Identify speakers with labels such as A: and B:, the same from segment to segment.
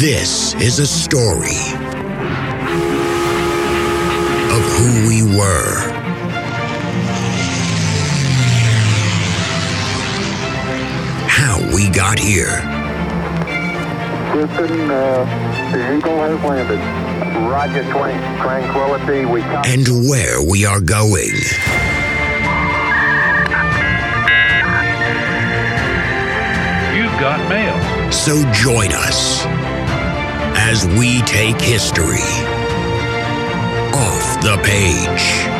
A: This is a story of who we were. How we got here.
B: Houston, uh, the Eagle has landed. Roger, 20, Tranquility. We come.
A: and where we are going.
C: You've got mail.
A: So join us as we take history off the page.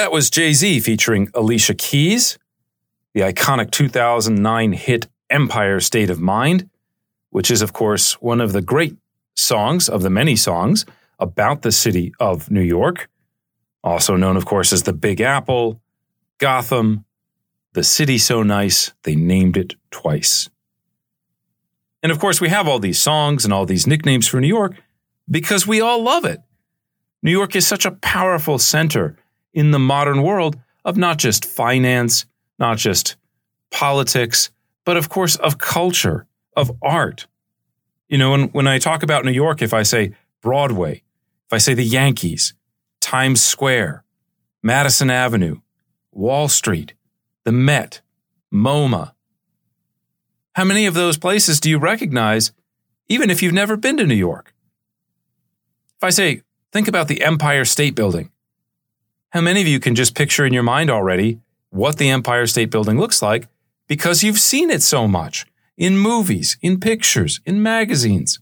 D: That was Jay Z featuring Alicia Keys, the iconic 2009 hit Empire State of Mind, which is, of course, one of the great songs of the many songs about the city of New York, also known, of course, as the Big Apple, Gotham, the city so nice they named it twice. And of course, we have all these songs and all these nicknames for New York because we all love it. New York is such a powerful center in the modern world of not just finance, not just politics, but of course of culture, of art. You know, when, when I talk about New York, if I say Broadway, if I say the Yankees, Times Square, Madison Avenue, Wall Street, the Met, MoMA, how many of those places do you recognize, even if you've never been to New York? If I say, think about the Empire State Building, how many of you can just picture in your mind already what the Empire State Building looks like because you've seen it so much in movies, in pictures, in magazines?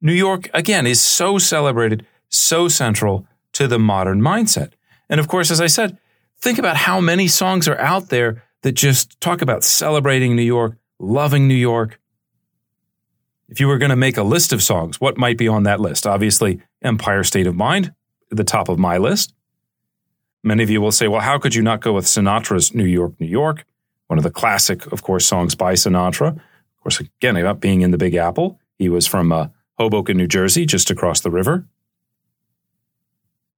D: New York, again, is so celebrated, so central to the modern mindset. And of course, as I said, think about how many songs are out there that just talk about celebrating New York, loving New York. If you were going to make a list of songs, what might be on that list? Obviously, Empire State of Mind, the top of my list. Many of you will say, well, how could you not go with Sinatra's New York, New York? One of the classic, of course, songs by Sinatra. Of course, again, about being in the Big Apple. He was from uh, Hoboken, New Jersey, just across the river.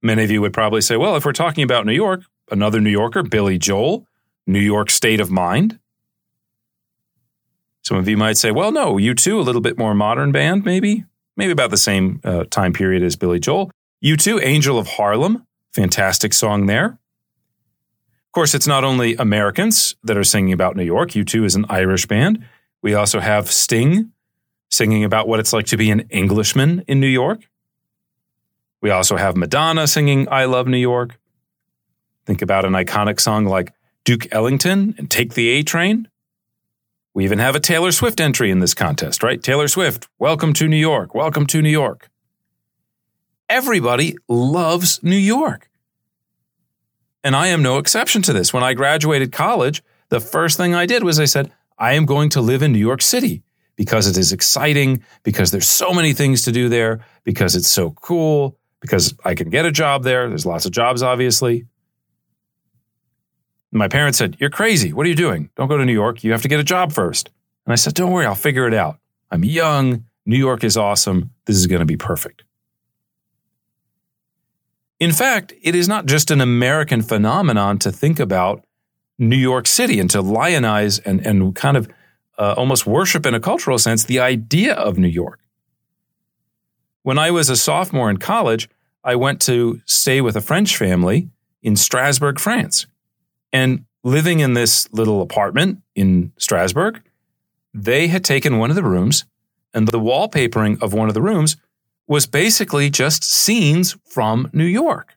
D: Many of you would probably say, well, if we're talking about New York, another New Yorker, Billy Joel, New York State of Mind. Some of you might say, well, no, U2, a little bit more modern band, maybe, maybe about the same uh, time period as Billy Joel. U2, Angel of Harlem, fantastic song there. Of course, it's not only Americans that are singing about New York. U2 is an Irish band. We also have Sting singing about what it's like to be an Englishman in New York. We also have Madonna singing I Love New York. Think about an iconic song like Duke Ellington and Take the A Train. We even have a Taylor Swift entry in this contest, right? Taylor Swift, welcome to New York, welcome to New York. Everybody loves New York. And I am no exception to this. When I graduated college, the first thing I did was I said, I am going to live in New York City because it is exciting, because there's so many things to do there, because it's so cool, because I can get a job there. There's lots of jobs, obviously. My parents said, You're crazy. What are you doing? Don't go to New York. You have to get a job first. And I said, Don't worry, I'll figure it out. I'm young. New York is awesome. This is going to be perfect. In fact, it is not just an American phenomenon to think about New York City and to lionize and, and kind of uh, almost worship in a cultural sense the idea of New York. When I was a sophomore in college, I went to stay with a French family in Strasbourg, France. And living in this little apartment in Strasbourg, they had taken one of the rooms, and the wallpapering of one of the rooms was basically just scenes from New York.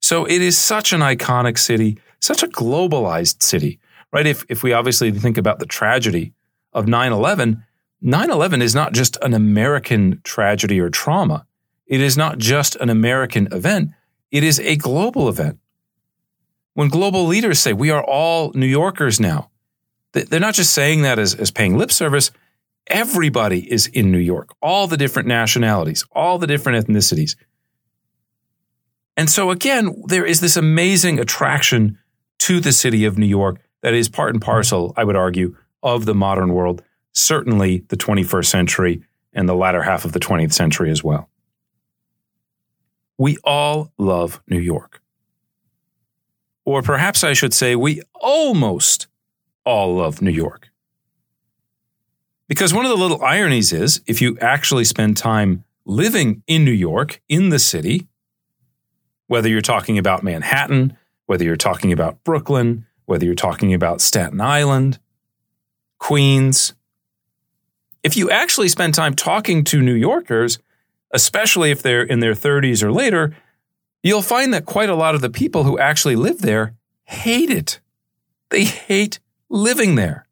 D: So it is such an iconic city, such a globalized city, right? If, if we obviously think about the tragedy of 9 11, 9 11 is not just an American tragedy or trauma. It is not just an American event. It is a global event. When global leaders say we are all New Yorkers now, they're not just saying that as, as paying lip service. Everybody is in New York, all the different nationalities, all the different ethnicities. And so, again, there is this amazing attraction to the city of New York that is part and parcel, I would argue, of the modern world, certainly the 21st century and the latter half of the 20th century as well. We all love New York. Or perhaps I should say, we almost all love New York. Because one of the little ironies is if you actually spend time living in New York, in the city, whether you're talking about Manhattan, whether you're talking about Brooklyn, whether you're talking about Staten Island, Queens, if you actually spend time talking to New Yorkers, especially if they're in their 30s or later, you'll find that quite a lot of the people who actually live there hate it. They hate living there.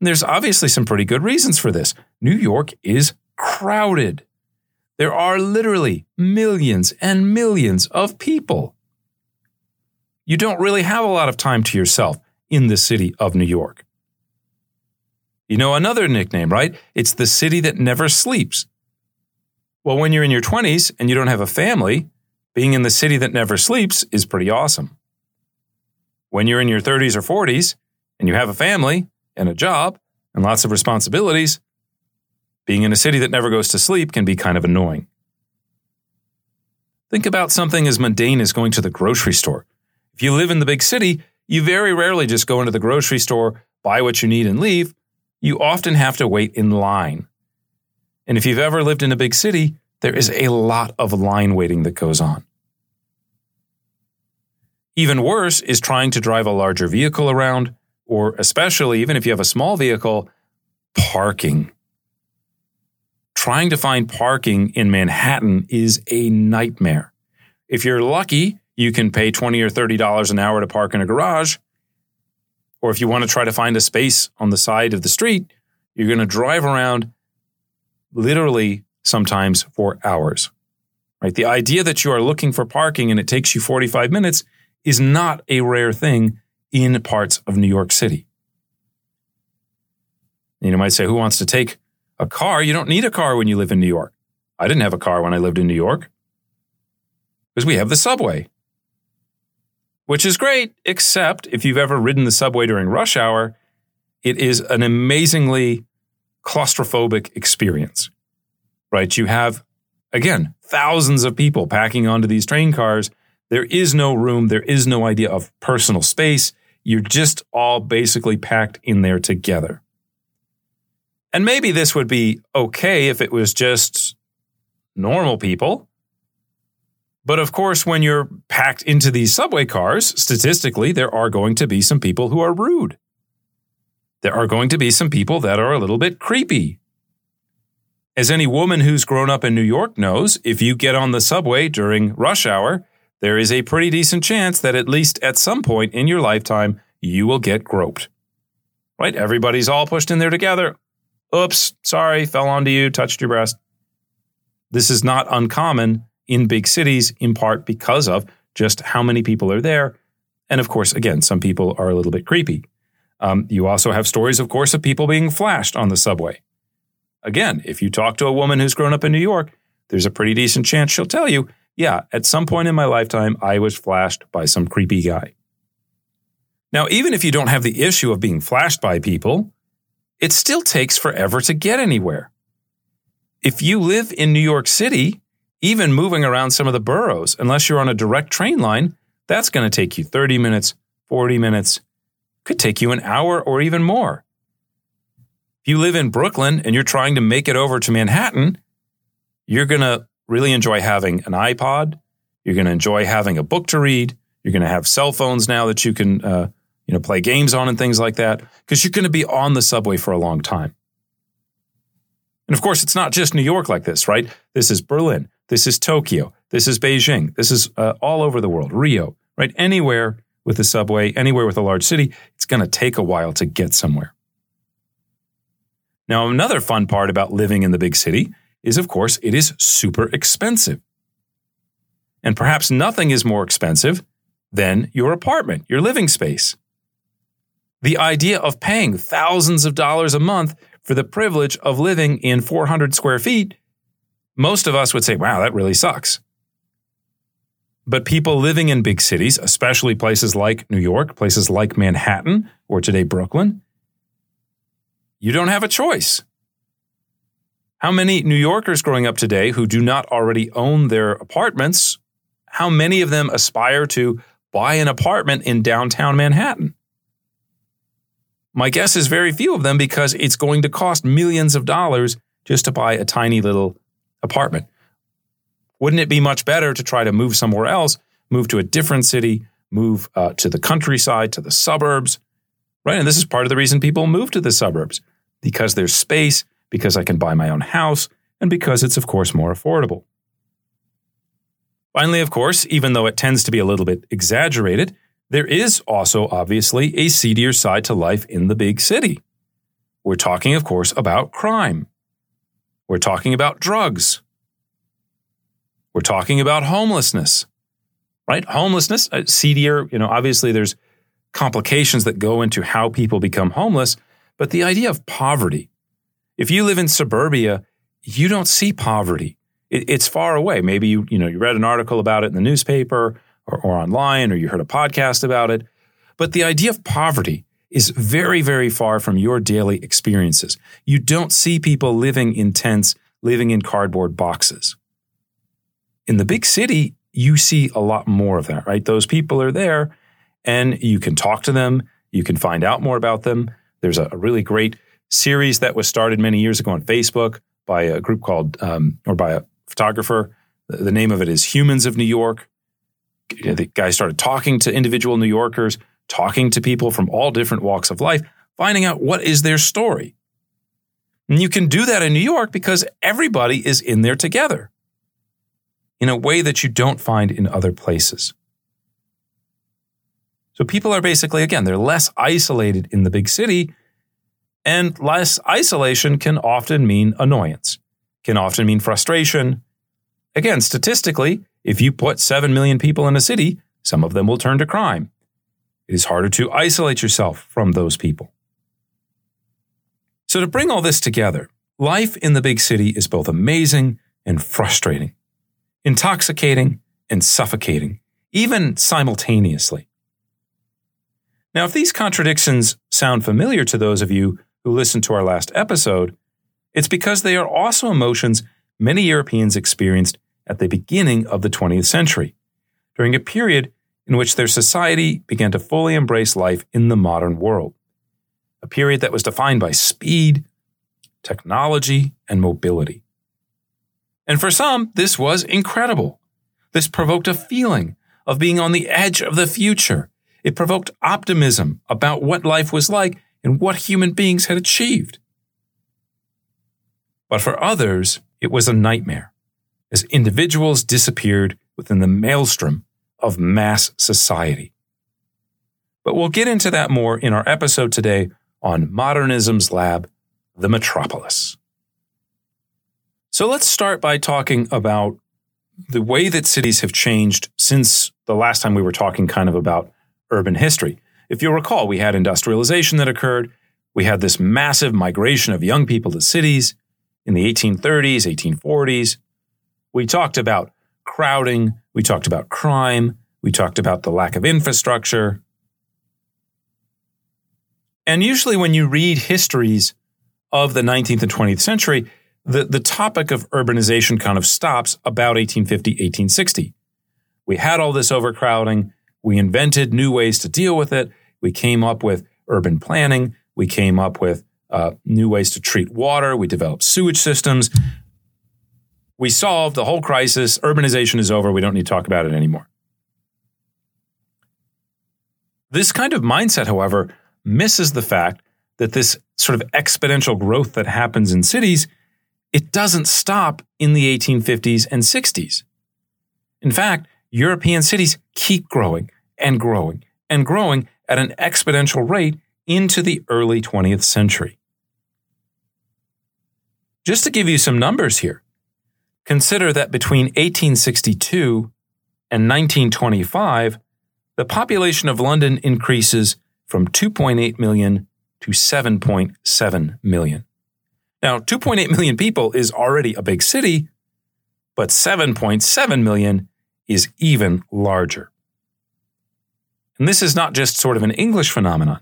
D: And there's obviously some pretty good reasons for this. New York is crowded. There are literally millions and millions of people. You don't really have a lot of time to yourself in the city of New York. You know another nickname, right? It's the city that never sleeps. Well, when you're in your 20s and you don't have a family, being in the city that never sleeps is pretty awesome. When you're in your 30s or 40s and you have a family and a job and lots of responsibilities, being in a city that never goes to sleep can be kind of annoying. Think about something as mundane as going to the grocery store. If you live in the big city, you very rarely just go into the grocery store, buy what you need, and leave. You often have to wait in line. And if you've ever lived in a big city, there is a lot of line waiting that goes on. Even worse is trying to drive a larger vehicle around, or especially even if you have a small vehicle, parking. Trying to find parking in Manhattan is a nightmare. If you're lucky, you can pay 20 or $30 an hour to park in a garage. Or if you want to try to find a space on the side of the street, you're going to drive around literally sometimes for hours. Right? The idea that you are looking for parking and it takes you 45 minutes is not a rare thing in parts of New York City. You might say, who wants to take a car? You don't need a car when you live in New York. I didn't have a car when I lived in New York because we have the subway, which is great, except if you've ever ridden the subway during rush hour, it is an amazingly claustrophobic experience, right? You have, again, thousands of people packing onto these train cars there is no room. There is no idea of personal space. You're just all basically packed in there together. And maybe this would be okay if it was just normal people. But of course, when you're packed into these subway cars, statistically, there are going to be some people who are rude. There are going to be some people that are a little bit creepy. As any woman who's grown up in New York knows, if you get on the subway during rush hour, there is a pretty decent chance that at least at some point in your lifetime, you will get groped. Right? Everybody's all pushed in there together. Oops, sorry, fell onto you, touched your breast. This is not uncommon in big cities, in part because of just how many people are there. And of course, again, some people are a little bit creepy. Um, you also have stories, of course, of people being flashed on the subway. Again, if you talk to a woman who's grown up in New York, there's a pretty decent chance she'll tell you yeah, at some point in my lifetime, I was flashed by some creepy guy. Now, even if you don't have the issue of being flashed by people, it still takes forever to get anywhere. If you live in New York City, even moving around some of the boroughs, unless you're on a direct train line, that's going to take you 30 minutes, 40 minutes, could take you an hour or even more. If you live in Brooklyn and you're trying to make it over to Manhattan, you're going to really enjoy having an iPod. You're going to enjoy having a book to read. You're going to have cell phones now that you can, uh, you know, play games on and things like that because you're going to be on the subway for a long time. And of course, it's not just New York like this, right? This is Berlin. This is Tokyo. This is Beijing. This is uh, all over the world, Rio, right? Anywhere with the subway, anywhere with a large city, it's going to take a while to get somewhere. Now, another fun part about living in the big city is, of course, it is super expensive. And perhaps nothing is more expensive than your apartment, your living space. The idea of paying thousands of dollars a month for the privilege of living in 400 square feet, most of us would say, wow, that really sucks. But people living in big cities, especially places like New York, places like Manhattan, or today Brooklyn, you don't have a choice. How many New Yorkers growing up today who do not already own their apartments, how many of them aspire to buy an apartment in downtown Manhattan? My guess is very few of them because it's going to cost millions of dollars just to buy a tiny little apartment. Wouldn't it be much better to try to move somewhere else, move to a different city, move uh, to the countryside, to the suburbs, right? And this is part of the reason people move to the suburbs because there's space, because I can buy my own house, and because it's, of course, more affordable. Finally, of course, even though it tends to be a little bit exaggerated, there is also obviously a seedier side to life in the big city. We're talking, of course, about crime. We're talking about drugs. We're talking about homelessness, right? Homelessness, uh, seedier, you know, obviously there's complications that go into how people become homeless, but the idea of poverty. If you live in suburbia, you don't see poverty. It, it's far away. Maybe you, you know, you read an article about it in the newspaper or, or online, or you heard a podcast about it. But the idea of poverty is very, very far from your daily experiences. You don't see people living in tents, living in cardboard boxes. In the big city, you see a lot more of that, right? Those people are there and you can talk to them. You can find out more about them. There's a, a really great series that was started many years ago on Facebook by a group called, um, or by a photographer. The name of it is Humans of New York. The guy started talking to individual New Yorkers, talking to people from all different walks of life, finding out what is their story. And you can do that in New York because everybody is in there together in a way that you don't find in other places. So people are basically, again, they're less isolated in the big city, and less isolation can often mean annoyance, can often mean frustration. Again, statistically, if you put 7 million people in a city, some of them will turn to crime. It is harder to isolate yourself from those people. So, to bring all this together, life in the big city is both amazing and frustrating, intoxicating and suffocating, even simultaneously. Now, if these contradictions sound familiar to those of you who listened to our last episode, it's because they are also emotions many Europeans experienced at the beginning of the 20th century, during a period in which their society began to fully embrace life in the modern world, a period that was defined by speed, technology, and mobility. And for some, this was incredible. This provoked a feeling of being on the edge of the future. It provoked optimism about what life was like and what human beings had achieved. But for others, it was a nightmare as individuals disappeared within the maelstrom of mass society. But we'll get into that more in our episode today on Modernism's Lab, the Metropolis. So let's start by talking about the way that cities have changed since the last time we were talking kind of about urban history. If you'll recall, we had industrialization that occurred. We had this massive migration of young people to cities in the 1830s, 1840s. We talked about crowding. We talked about crime. We talked about the lack of infrastructure. And usually, when you read histories of the 19th and 20th century, the, the topic of urbanization kind of stops about 1850, 1860. We had all this overcrowding. We invented new ways to deal with it. We came up with urban planning. We came up with uh, new ways to treat water. We developed sewage systems. We solved the whole crisis. Urbanization is over. We don't need to talk about it anymore. This kind of mindset, however, misses the fact that this sort of exponential growth that happens in cities, it doesn't stop in the 1850s and 60s. In fact, European cities keep growing and growing and growing at an exponential rate into the early 20th century. Just to give you some numbers here, consider that between 1862 and 1925, the population of London increases from 2.8 million to 7.7 million. Now, 2.8 million people is already a big city, but 7.7 million is even larger. And this is not just sort of an English phenomenon.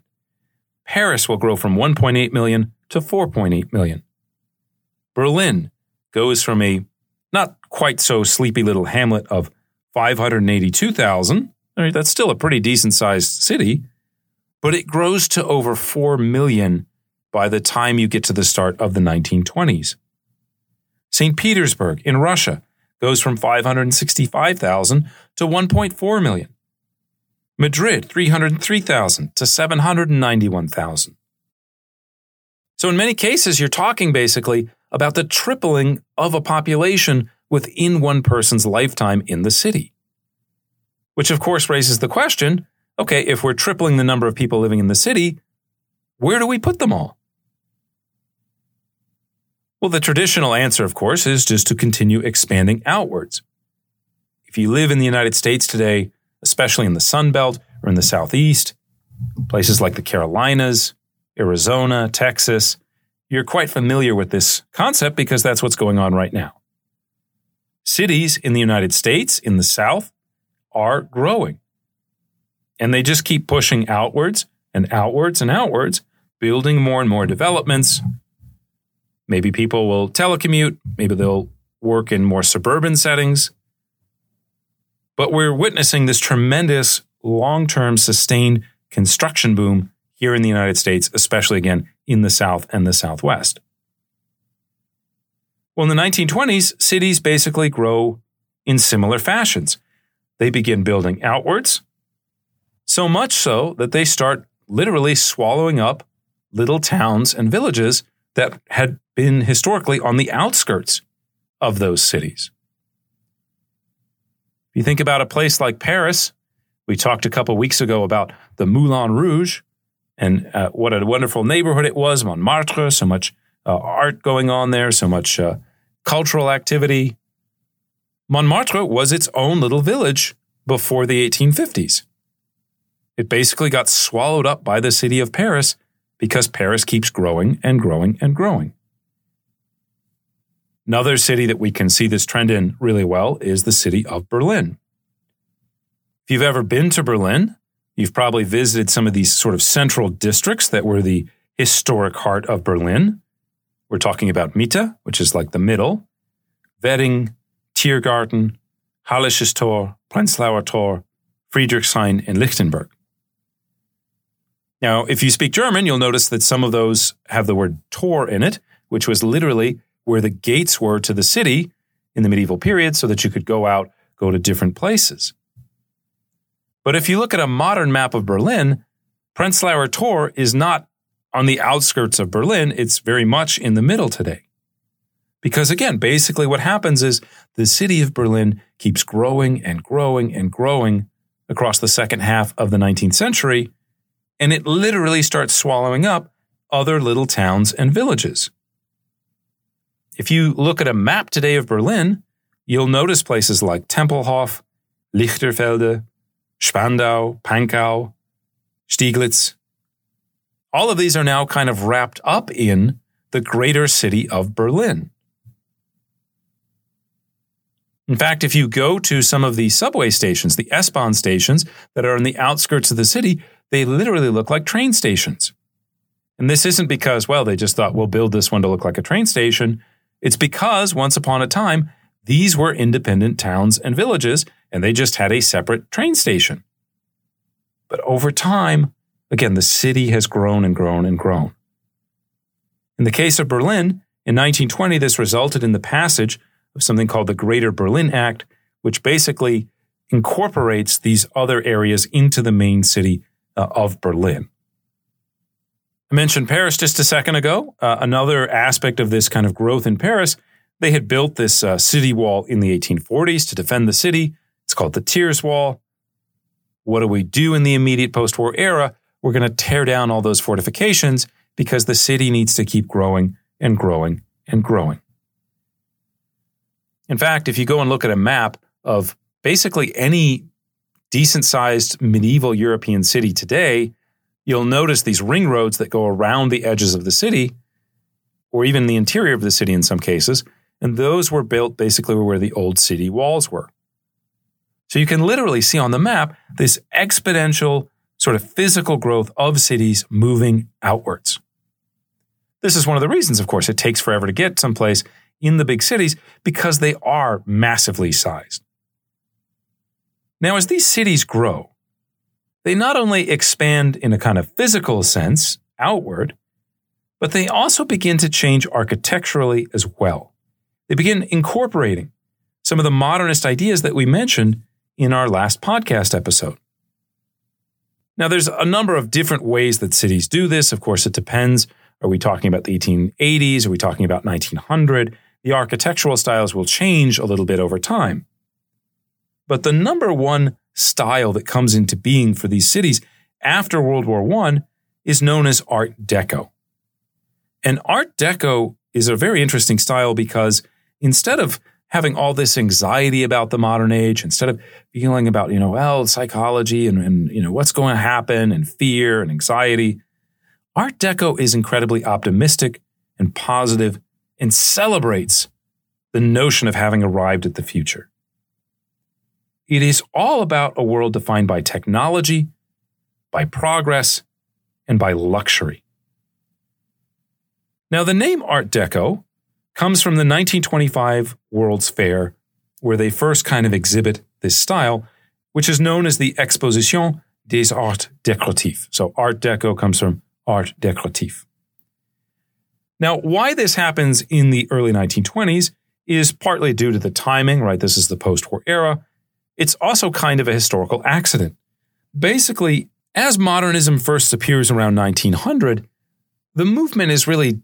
D: Paris will grow from 1.8 million to 4.8 million. Berlin goes from a not quite so sleepy little hamlet of 582,000. I mean, That's still a pretty decent sized city, but it grows to over 4 million by the time you get to the start of the 1920s. St. Petersburg in Russia goes from 565,000 to 1.4 million. Madrid, 303,000 to 791,000. So, in many cases, you're talking basically about the tripling of a population within one person's lifetime in the city. Which, of course, raises the question okay, if we're tripling the number of people living in the city, where do we put them all? Well, the traditional answer, of course, is just to continue expanding outwards. If you live in the United States today, especially in the Sun Belt or in the Southeast, places like the Carolinas, Arizona, Texas, you're quite familiar with this concept because that's what's going on right now. Cities in the United States, in the South, are growing. And they just keep pushing outwards and outwards and outwards, building more and more developments. Maybe people will telecommute, maybe they'll work in more suburban settings. But we're witnessing this tremendous long term sustained construction boom here in the United States, especially again in the South and the Southwest. Well, in the 1920s, cities basically grow in similar fashions. They begin building outwards, so much so that they start literally swallowing up little towns and villages that had been historically on the outskirts of those cities. You think about a place like Paris, we talked a couple weeks ago about the Moulin Rouge, and uh, what a wonderful neighborhood it was, Montmartre, so much uh, art going on there, so much uh, cultural activity. Montmartre was its own little village before the 1850s. It basically got swallowed up by the city of Paris because Paris keeps growing and growing and growing. Another city that we can see this trend in really well is the city of Berlin. If you've ever been to Berlin, You've probably visited some of these sort of central districts that were the historic heart of Berlin. We're talking about Mitte, which is like the middle, Wedding, Tiergarten, Hallisches Tor, Prenzlauer Tor, Friedrichshain, and Lichtenberg. Now, if you speak German, you'll notice that some of those have the word Tor in it, which was literally where the gates were to the city in the medieval period so that you could go out, go to different places. But if you look at a modern map of Berlin, Prenzlauer Tor is not on the outskirts of Berlin, it's very much in the middle today. Because again, basically what happens is the city of Berlin keeps growing and growing and growing across the second half of the 19th century, and it literally starts swallowing up other little towns and villages. If you look at a map today of Berlin, you'll notice places like Tempelhof, Lichterfelde, Spandau, Pankow, Steglitz. All of these are now kind of wrapped up in the greater city of Berlin. In fact, if you go to some of the subway stations, the S-Bahn stations that are on the outskirts of the city, they literally look like train stations. And this isn't because, well, they just thought we'll build this one to look like a train station. It's because once upon a time, these were independent towns and villages, and they just had a separate train station. But over time, again, the city has grown and grown and grown. In the case of Berlin, in 1920, this resulted in the passage of something called the Greater Berlin Act, which basically incorporates these other areas into the main city uh, of Berlin. I mentioned Paris just a second ago. Uh, another aspect of this kind of growth in Paris, they had built this uh, city wall in the 1840s to defend the city. It's called the Thiers Wall. What do we do in the immediate post war era? We're going to tear down all those fortifications because the city needs to keep growing and growing and growing. In fact, if you go and look at a map of basically any decent sized medieval European city today, you'll notice these ring roads that go around the edges of the city, or even the interior of the city in some cases. And those were built basically where the old city walls were. So you can literally see on the map this exponential sort of physical growth of cities moving outwards. This is one of the reasons, of course, it takes forever to get someplace in the big cities because they are massively sized. Now, as these cities grow, they not only expand in a kind of physical sense outward, but they also begin to change architecturally as well. They begin incorporating some of the modernist ideas that we mentioned in our last podcast episode. Now, there's a number of different ways that cities do this. Of course, it depends. Are we talking about the 1880s? Are we talking about 1900? The architectural styles will change a little bit over time. But the number one style that comes into being for these cities after World War I is known as Art Deco. And Art Deco is a very interesting style because instead of having all this anxiety about the modern age instead of feeling about, you know, well, psychology and, and you know, what's going to happen and fear and anxiety. Art Deco is incredibly optimistic and positive and celebrates the notion of having arrived at the future. It is all about a world defined by technology, by progress, and by luxury. Now, the name Art Deco comes from the 1925 World's Fair, where they first kind of exhibit this style, which is known as the Exposition des Arts Décoratifs. So Art Deco comes from Art Décoratif. Now, why this happens in the early 1920s is partly due to the timing, right? This is the post war era. It's also kind of a historical accident. Basically, as modernism first appears around 1900, the movement is really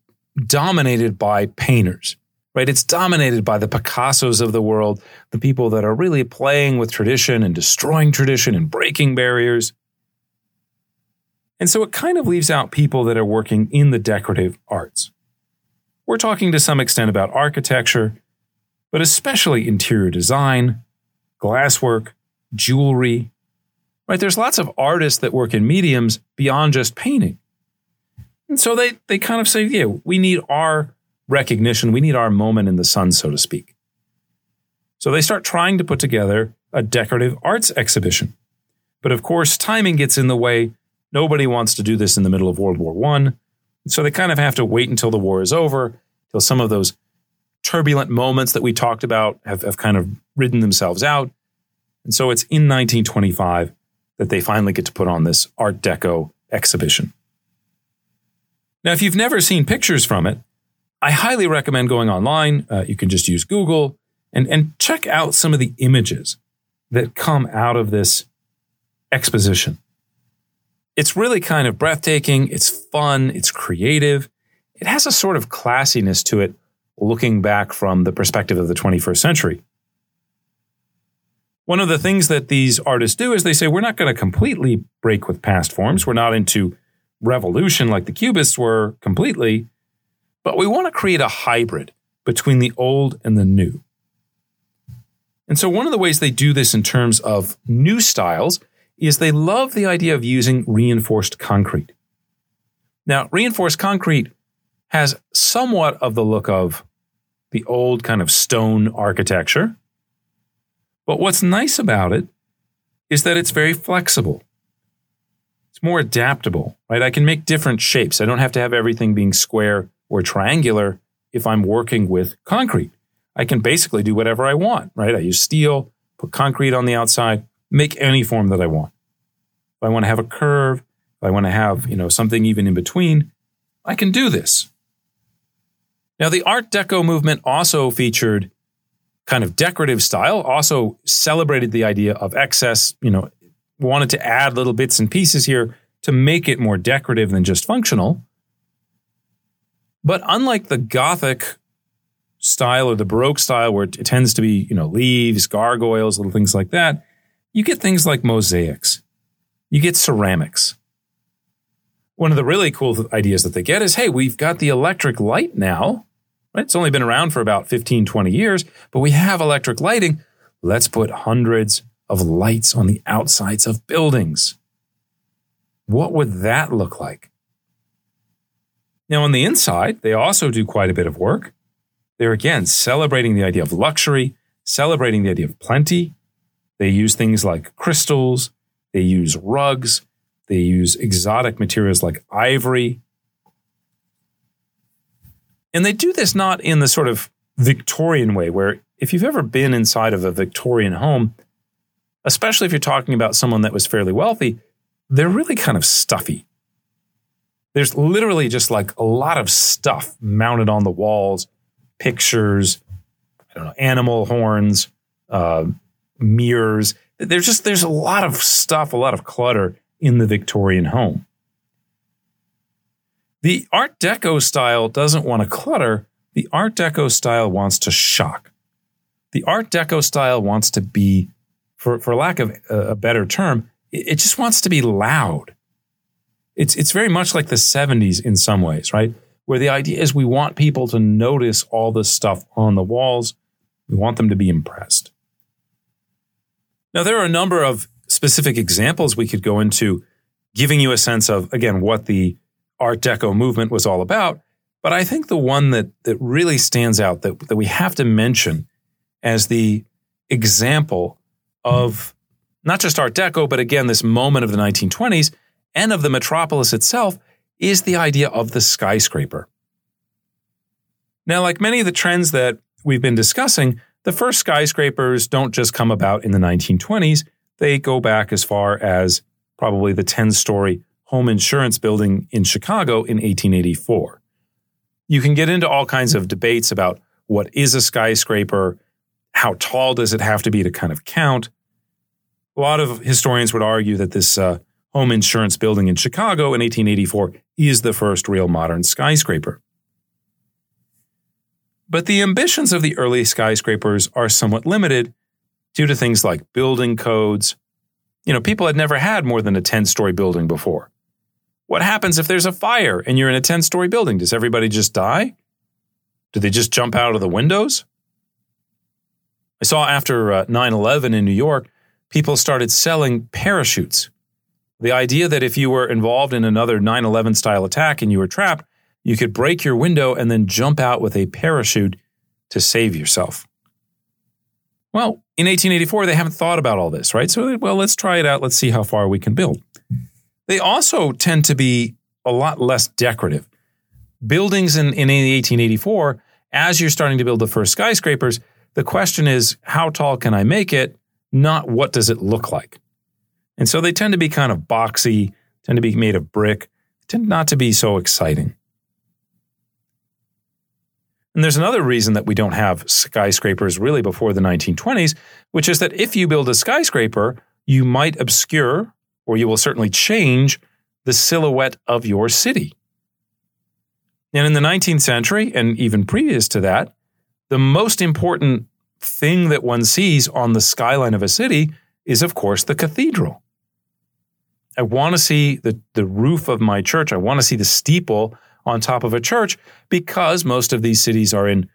D: dominated by painters, right? It's dominated by the Picassos of the world, the people that are really playing with tradition and destroying tradition and breaking barriers. And so it kind of leaves out people that are working in the decorative arts. We're talking to some extent about architecture, but especially interior design, glasswork, jewelry, right? There's lots of artists that work in mediums beyond just painting. And so they, they kind of say, yeah, we need our recognition. We need our moment in the sun, so to speak. So they start trying to put together a decorative arts exhibition. But of course, timing gets in the way. Nobody wants to do this in the middle of World War I. So they kind of have to wait until the war is over, till some of those turbulent moments that we talked about have, have kind of ridden themselves out. And so it's in 1925 that they finally get to put on this Art Deco exhibition. Now, if you've never seen pictures from it, I highly recommend going online. Uh, you can just use Google and, and check out some of the images that come out of this exposition. It's really kind of breathtaking. It's fun. It's creative. It has a sort of classiness to it looking back from the perspective of the 21st century. One of the things that these artists do is they say, we're not going to completely break with past forms. We're not into revolution like the Cubists were completely, but we want to create a hybrid between the old and the new. And so, one of the ways they do this in terms of new styles is they love the idea of using reinforced concrete. Now, reinforced concrete has somewhat of the look of the old kind of stone architecture. But what's nice about it is that it's very flexible. It's more adaptable, right? I can make different shapes. I don't have to have everything being square or triangular if I'm working with concrete. I can basically do whatever I want, right? I use steel, put concrete on the outside, make any form that I want. If I want to have a curve, if I want to have, you know, something even in between, I can do this. Now, the Art Deco movement also featured kind of decorative style, also celebrated the idea of excess, you know, wanted to add little bits and pieces here to make it more decorative than just functional. But unlike the Gothic style or the Baroque style, where it tends to be, you know, leaves, gargoyles, little things like that, you get things like mosaics. You get ceramics. One of the really cool ideas that they get is hey, we've got the electric light now. Right? It's only been around for about 15, 20 years, but we have electric lighting. Let's put hundreds of lights on the outsides of buildings. What would that look like? Now, on the inside, they also do quite a bit of work. They're again celebrating the idea of luxury, celebrating the idea of plenty. They use things like crystals, they use rugs, they use exotic materials like ivory. And they do this not in the sort of Victorian way, where if you've ever been inside of a Victorian home, especially if you're talking about someone that was fairly wealthy, they're really kind of stuffy. There's literally just like a lot of stuff mounted on the walls, pictures, I don't know, animal horns, uh, mirrors. There's just there's a lot of stuff, a lot of clutter in the Victorian home. The Art Deco style doesn't want to clutter. The Art Deco style wants to shock. The Art Deco style wants to be, for, for lack of a better term, it just wants to be loud. It's, it's very much like the 70s in some ways, right? Where the idea is we want people to notice all the stuff on the walls. We want them to be impressed. Now, there are a number of specific examples we could go into, giving you a sense of, again, what the Art Deco movement was all about. But I think the one that, that really stands out that, that we have to mention as the example of not just Art Deco, but again, this moment of the 1920s and of the metropolis itself is the idea of the skyscraper. Now, like many of the trends that we've been discussing, the first skyscrapers don't just come about in the 1920s. They go back as far as probably the 10 story home insurance building in Chicago in 1884. You can get into all kinds of debates about what is a skyscraper, how tall does it have to be to kind of count. A lot of historians would argue that this uh, home insurance building in Chicago in 1884 is the first real modern skyscraper. But the ambitions of the early skyscrapers are somewhat limited due to things like building codes. You know, people had never had more than a 10 story building before. What happens if there's a fire and you're in a 10 story building? Does everybody just die? Do they just jump out of the windows? I saw after uh, 9 11 in New York, people started selling parachutes. The idea that if you were involved in another 9 11 style attack and you were trapped, you could break your window and then jump out with a parachute to save yourself. Well, in 1884, they haven't thought about all this, right? So, well, let's try it out. Let's see how far we can build. They also tend to be a lot less decorative. Buildings in, in 1884, as you're starting to build the first skyscrapers, the question is, how tall can I make it? Not what does it look like? And so they tend to be kind of boxy, tend to be made of brick, tend not to be so exciting. And there's another reason that we don't have skyscrapers really before the 1920s, which is that if you build a skyscraper, you might obscure or you will certainly change the silhouette of your city. And in the 19th century, and even previous to that, the most important thing that one sees on the skyline of a city is, of course, the cathedral. I want to see the, the roof of my church. I want to see the steeple on top of a church because most of these cities are in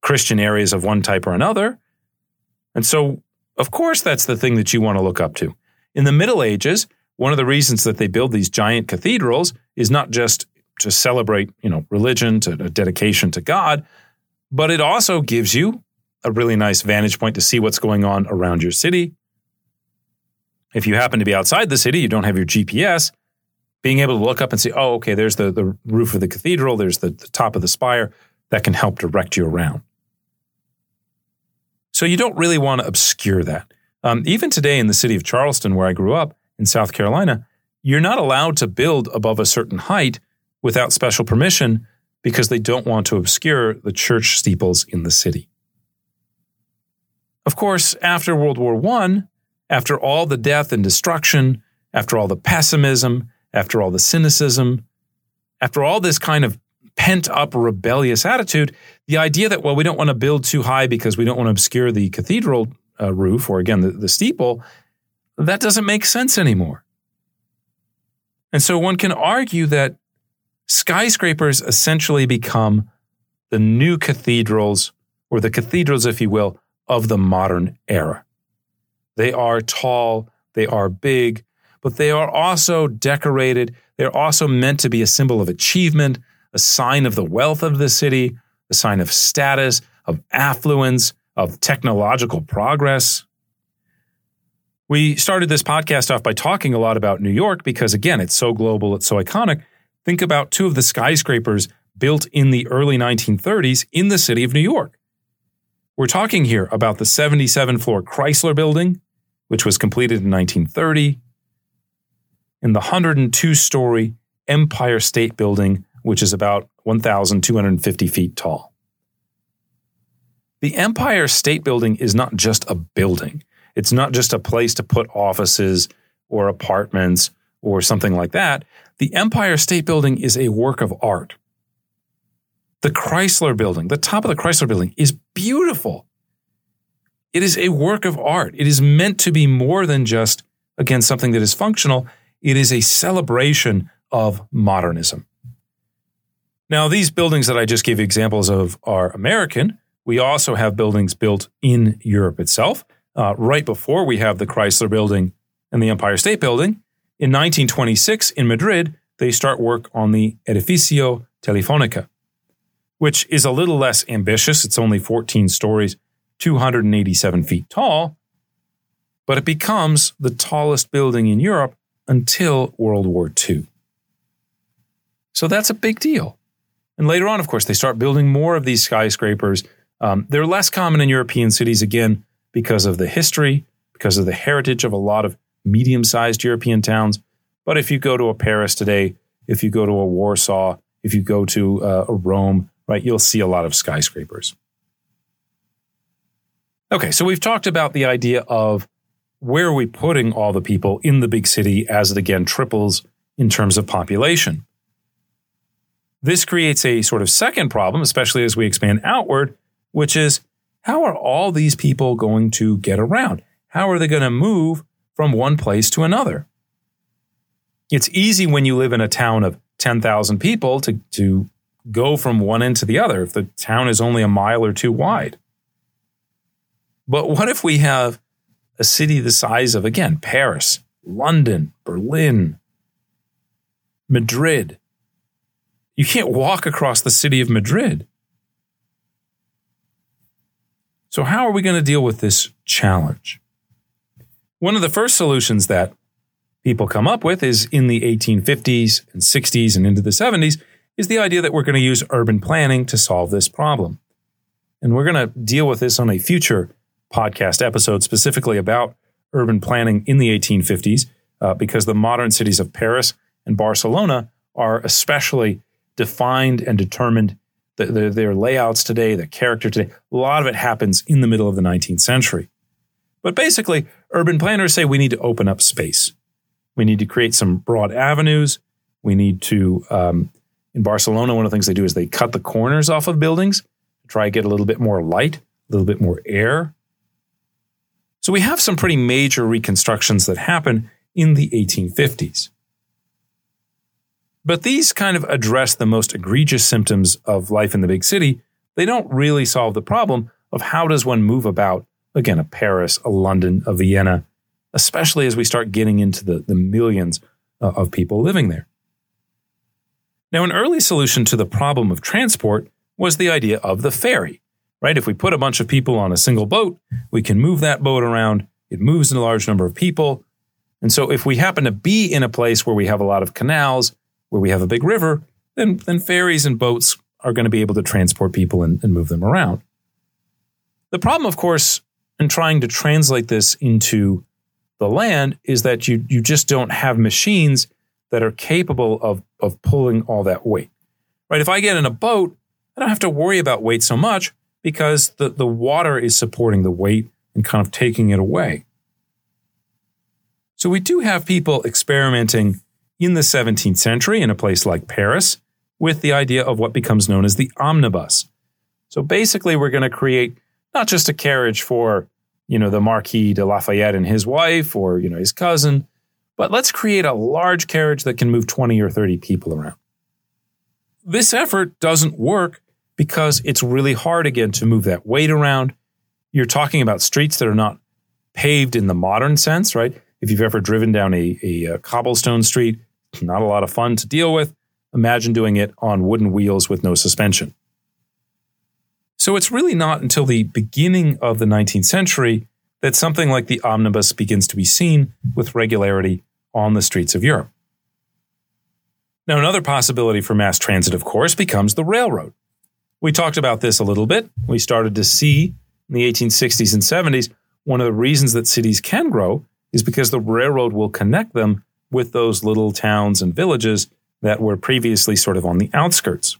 D: Christian areas of one type or another. And so, of course, that's the thing that you want to look up to. In the Middle Ages, one of the reasons that they build these giant cathedrals is not just to celebrate, you know, religion, to a dedication to God, but it also gives you a really nice vantage point to see what's going on around your city. If you happen to be outside the city, you don't have your GPS, being able to look up and see, oh, okay, there's the, the roof of the cathedral, there's the, the top of the spire, that can help direct you around. So you don't really want to obscure that. Um, even today in the city of Charleston, where I grew up in South Carolina, you're not allowed to build above a certain height without special permission because they don't want to obscure the church steeples in the city. Of course, after World War I, after all the death and destruction, after all the pessimism, after all the cynicism, after all this kind of pent up rebellious attitude, the idea that, well, we don't want to build too high because we don't want to obscure the cathedral uh, roof or again, the, the steeple, that doesn't make sense anymore. And so one can argue that skyscrapers essentially become the new cathedrals, or the cathedrals, if you will, of the modern era. They are tall, they are big, but they are also decorated. They're also meant to be a symbol of achievement, a sign of the wealth of the city, a sign of status, of affluence, of technological progress. We started this podcast off by talking a lot about New York because, again, it's so global, it's so iconic. Think about two of the skyscrapers built in the early 1930s in the city of New York. We're talking here about the 77 floor Chrysler building, which was completed in 1930, and the 102 story Empire State Building, which is about 1,250 feet tall. The Empire State Building is not just a building. It's not just a place to put offices or apartments or something like that. The Empire State Building is a work of art. The Chrysler Building, the top of the Chrysler Building, is beautiful. It is a work of art. It is meant to be more than just, again, something that is functional. It is a celebration of modernism. Now, these buildings that I just gave examples of are American. We also have buildings built in Europe itself. Uh, right before we have the Chrysler Building and the Empire State Building, in 1926 in Madrid, they start work on the Edificio Telefonica, which is a little less ambitious. It's only 14 stories, 287 feet tall, but it becomes the tallest building in Europe until World War II. So that's a big deal. And later on, of course, they start building more of these skyscrapers. Um, they're less common in European cities, again, because of the history, because of the heritage of a lot of medium sized European towns. But if you go to a Paris today, if you go to a Warsaw, if you go to uh, a Rome, right, you'll see a lot of skyscrapers. Okay, so we've talked about the idea of where are we putting all the people in the big city as it again triples in terms of population. This creates a sort of second problem, especially as we expand outward, which is how are all these people going to get around? How are they going to move from one place to another? It's easy when you live in a town of 10,000 people to, to go from one end to the other if the town is only a mile or two wide. But what if we have a city the size of, again, Paris, London, Berlin, Madrid? You can't walk across the city of Madrid. So, how are we going to deal with this challenge? One of the first solutions that people come up with is in the 1850s and 60s and into the 70s is the idea that we're going to use urban planning to solve this problem. And we're going to deal with this on a future podcast episode specifically about urban planning in the 1850s uh, because the modern cities of Paris and Barcelona are especially defined and determined the, the, their layouts today, the character today, a lot of it happens in the middle of the 19th century. But basically, urban planners say we need to open up space. We need to create some broad avenues. We need to, um, in Barcelona, one of the things they do is they cut the corners off of buildings to try to get a little bit more light, a little bit more air. So we have some pretty major reconstructions that happen in the 1850s. But these kind of address the most egregious symptoms of life in the big city. They don't really solve the problem of how does one move about, again, a Paris, a London, a Vienna, especially as we start getting into the, the millions uh, of people living there. Now, an early solution to the problem of transport was the idea of the ferry, right? If we put a bunch of people on a single boat, we can move that boat around. It moves a large number of people. And so if we happen to be in a place where we have a lot of canals, where we have a big river, then, then ferries and boats are going to be able to transport people and, and move them around. The problem, of course, in trying to translate this into the land is that you, you just don't have machines that are capable of, of pulling all that weight. Right? If I get in a boat, I don't have to worry about weight so much because the, the water is supporting the weight and kind of taking it away. So we do have people experimenting in the 17th century in a place like Paris with the idea of what becomes known as the omnibus. So basically, we're going to create not just a carriage for, you know, the Marquis de Lafayette and his wife or, you know, his cousin, but let's create a large carriage that can move 20 or 30 people around. This effort doesn't work because it's really hard again to move that weight around. You're talking about streets that are not paved in the modern sense, right? If you've ever driven down a, a, a cobblestone street, not a lot of fun to deal with. Imagine doing it on wooden wheels with no suspension. So it's really not until the beginning of the 19th century that something like the omnibus begins to be seen with regularity on the streets of Europe. Now, another possibility for mass transit, of course, becomes the railroad. We talked about this a little bit. We started to see in the 1860s and 70s one of the reasons that cities can grow is because the railroad will connect them with those little towns and villages that were previously sort of on the outskirts.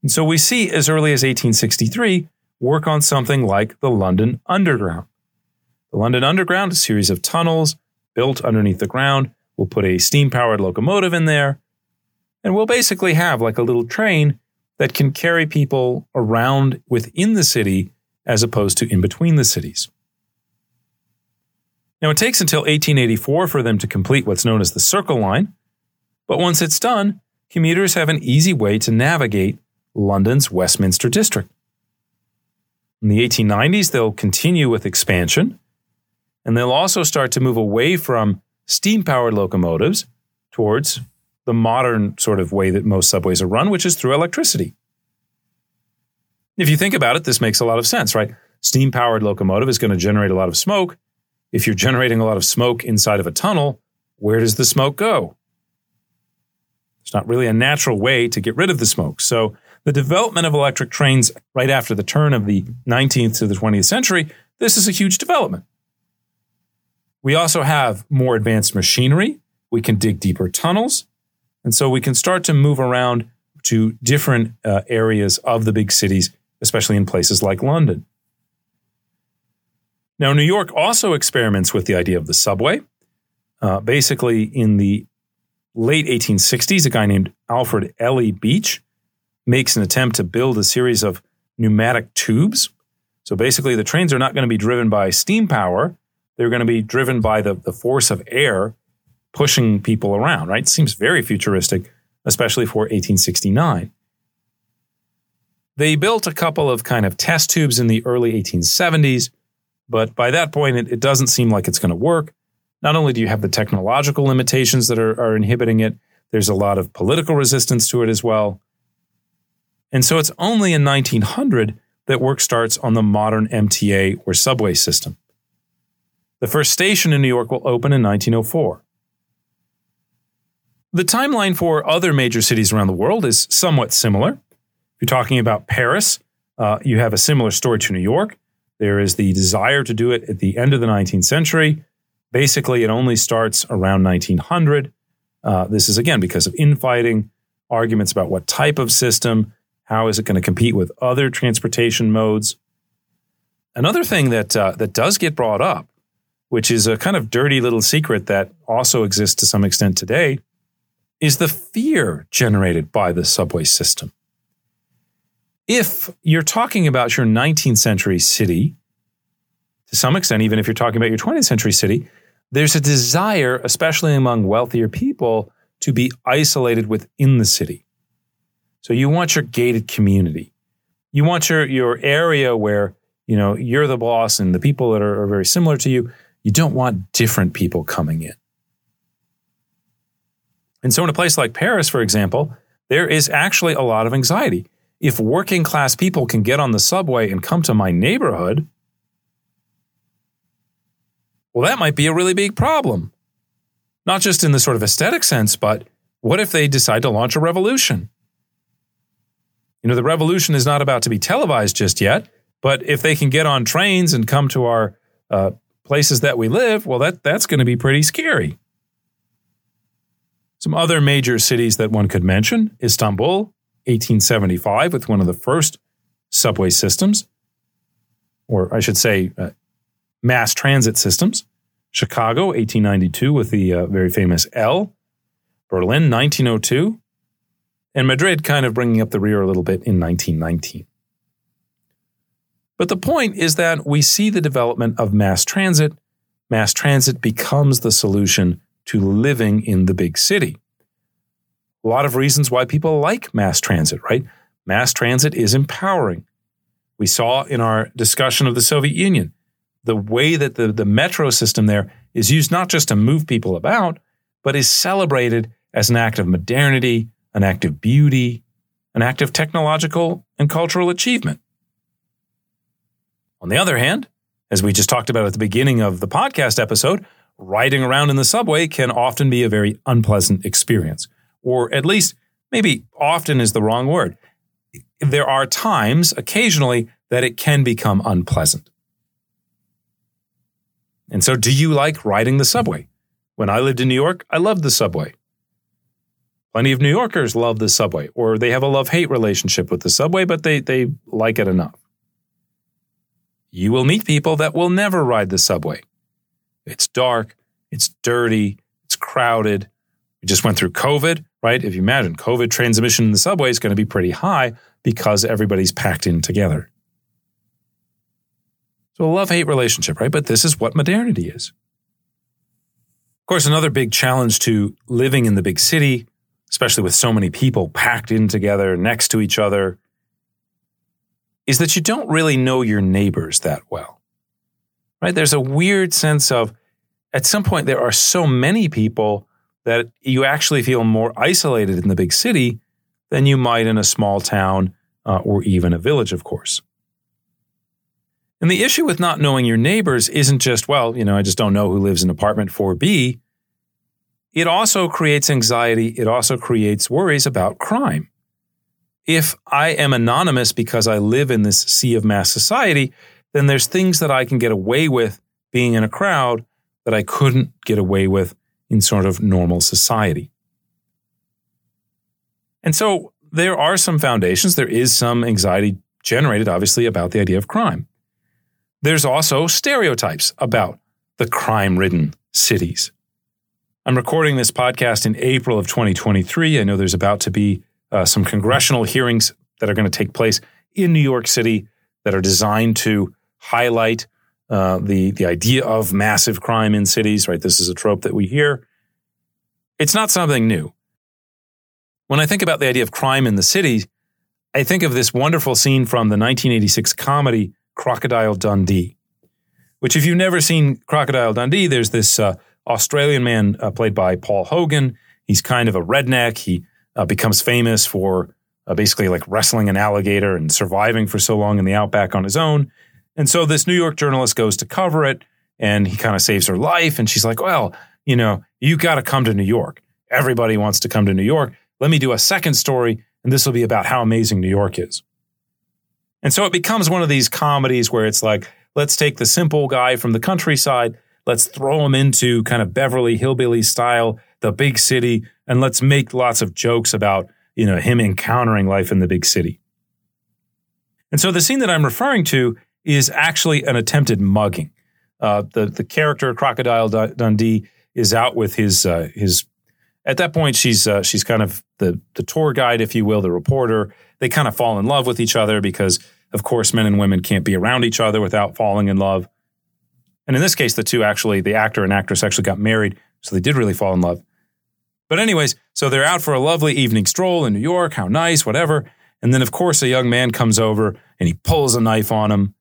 D: And so we see as early as 1863 work on something like the London Underground. The London Underground, a series of tunnels built underneath the ground, we'll put a steam powered locomotive in there, and we'll basically have like a little train that can carry people around within the city as opposed to in between the cities. Now, it takes until 1884 for them to complete what's known as the Circle Line, but once it's done, commuters have an easy way to navigate London's Westminster District. In the 1890s, they'll continue with expansion, and they'll also start to move away from steam powered locomotives towards the modern sort of way that most subways are run, which is through electricity. If you think about it, this makes a lot of sense, right? Steam powered locomotive is going to generate a lot of smoke, if you're generating a lot of smoke inside of a tunnel, where does the smoke go? It's not really a natural way to get rid of the smoke. So, the development of electric trains right after the turn of the 19th to the 20th century, this is a huge development. We also have more advanced machinery. We can dig deeper tunnels. And so we can start to move around to different uh, areas of the big cities, especially in places like London. Now, New York also experiments with the idea of the subway. Uh, basically, in the late 1860s, a guy named Alfred Ely Beach makes an attempt to build a series of pneumatic tubes. So basically, the trains are not going to be driven by steam power, they're going to be driven by the, the force of air pushing people around, right? Seems very futuristic, especially for 1869. They built a couple of kind of test tubes in the early 1870s but by that point, it, it doesn't seem like it's going to work. Not only do you have the technological limitations that are, are inhibiting it, there's a lot of political resistance to it as well. And so it's only in 1900 that work starts on the modern MTA or subway system. The first station in New York will open in 1904. The timeline for other major cities around the world is somewhat similar. If you're talking about Paris, uh, you have a similar story to New York. There is the desire to do it at the end of the 19th century. Basically, it only starts around 1900. Uh, this is again because of infighting, arguments about what type of system, how is it going to compete with other transportation modes. Another thing that uh, that does get brought up, which is a kind of dirty little secret that also exists to some extent today, is the fear generated by the subway system if you're talking about your 19th century city, to some extent, even if you're talking about your 20th century city, there's a desire, especially among wealthier people, to be isolated within the city. So you want your gated community. You want your, your area where, you know, you're the boss and the people that are, are very similar to you. You don't want different people coming in. And so in a place like Paris, for example, there is actually a lot of anxiety if working class people can get on the subway and come to my neighborhood, well, that might be a really big problem. Not just in the sort of aesthetic sense, but what if they decide to launch a revolution? You know, the revolution is not about to be televised just yet, but if they can get on trains and come to our uh, places that we live, well, that, that's going to be pretty scary. Some other major cities that one could mention Istanbul, 1875, with one of the first subway systems, or I should say, uh, mass transit systems. Chicago, 1892, with the uh, very famous L. Berlin, 1902. And Madrid kind of bringing up the rear a little bit in 1919. But the point is that we see the development of mass transit. Mass transit becomes the solution to living in the big city. A lot of reasons why people like mass transit, right? Mass transit is empowering. We saw in our discussion of the Soviet Union the way that the, the metro system there is used not just to move people about, but is celebrated as an act of modernity, an act of beauty, an act of technological and cultural achievement. On the other hand, as we just talked about at the beginning of the podcast episode, riding around in the subway can often be a very unpleasant experience, or at least maybe often is the wrong word. There are times, occasionally, that it can become unpleasant. And so, do you like riding the subway? When I lived in New York, I loved the subway. Plenty of New Yorkers love the subway, or they have a love hate relationship with the subway, but they, they like it enough. You will meet people that will never ride the subway. It's dark, it's dirty, it's crowded. We just went through COVID, right? If you imagine COVID transmission in the subway is going to be pretty high because everybody's packed in together. So a love hate relationship, right? But this is what modernity is. Of course, another big challenge to living in the big city, especially with so many people packed in together next to each other, is that you don't really know your neighbors that well. Right? There's a weird sense of at some point there are so many people that you actually feel more isolated in the big city than you might in a small town uh, or even a village, of course. And the issue with not knowing your neighbors isn't just, well, you know, I just don't know who lives in apartment 4B. It also creates anxiety. It also creates worries about crime. If I am anonymous because I live in this sea of mass society, then there's things that I can get away with being in a crowd that I couldn't get away with in sort of normal society. And so there are some foundations. There is some anxiety generated, obviously, about the idea of crime. There's also stereotypes about the crime ridden cities. I'm recording this podcast in April of 2023. I know there's about to be uh, some congressional hearings that are going to take place in New York City that are designed to highlight uh, the the idea of massive crime in cities. Right, this is a trope that we hear. It's not something new. When I think about the idea of crime in the city, I think of this wonderful scene from the 1986 comedy Crocodile Dundee, which, if you've never seen Crocodile Dundee, there's this uh, Australian man uh, played by Paul Hogan. He's kind of a redneck. He uh, becomes famous for uh, basically like wrestling an alligator and surviving for so long in the outback on his own. And so this New York journalist goes to cover it and he kind of saves her life. And she's like, well, you know, you got to come to New York. Everybody wants to come to New York. Let me do a second story, and this will be about how amazing New York is. And so it becomes one of these comedies where it's like, let's take the simple guy from the countryside, let's throw him into kind of Beverly Hillbilly style, the big city, and let's make lots of jokes about, you know, him encountering life in the big city. And so the scene that I'm referring to is actually an attempted mugging. Uh, the the character Crocodile Dundee is out with his uh, his. At that point, she's uh, she's kind of the the tour guide, if you will, the reporter, they kind of fall in love with each other because, of course, men and women can't be around each other without falling in love. And in this case, the two actually, the actor and actress actually got married, so they did really fall in love. But, anyways, so they're out for a lovely evening stroll in New York. How nice, whatever. And then, of course, a young man comes over and he pulls a knife on him.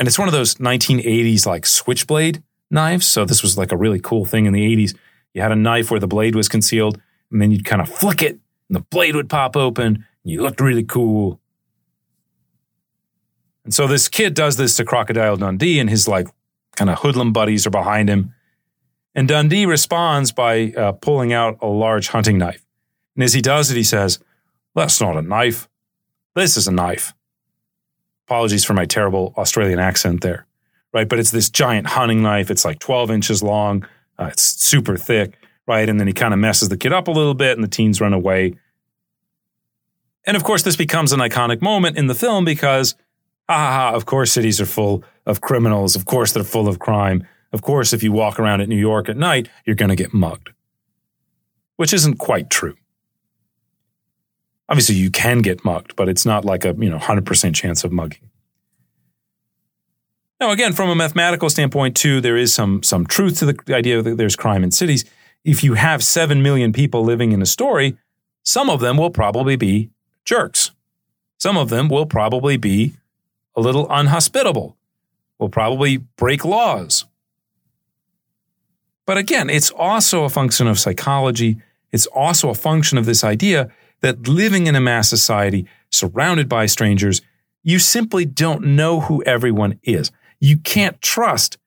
D: And it's one of those 1980s like switchblade knives. So, this was like a really cool thing in the 80s. You had a knife where the blade was concealed, and then you'd kind of flick it, and the blade would pop open, you looked really cool. And so this kid does this to Crocodile Dundee, and his like kind of hoodlum buddies are behind him. And Dundee responds by uh, pulling out a large hunting knife. And as he does it, he says, That's not a knife. This is a knife. Apologies for my terrible Australian accent there, right? But it's this giant hunting knife. It's like 12 inches long, uh, it's super thick, right? And then he kind of messes the kid up a little bit, and the teens run away. And of course, this becomes an iconic moment in the film because, ha, of course, cities are full of criminals. Of course, they're full of crime. Of course, if you walk around at New York at night, you're going to get mugged, which isn't quite true. Obviously, you can get mugged, but it's not like a you know 100% chance of mugging. Now, again, from a mathematical standpoint, too, there is some some truth to the idea that there's crime in cities. If you have seven million people living in a story, some of them will probably be jerks. Some of them will probably be a little unhospitable, will probably break laws. But again, it's also a function of psychology. It's also a function of this idea that living in a mass society, surrounded by strangers, you simply don't know who everyone is. You can't trust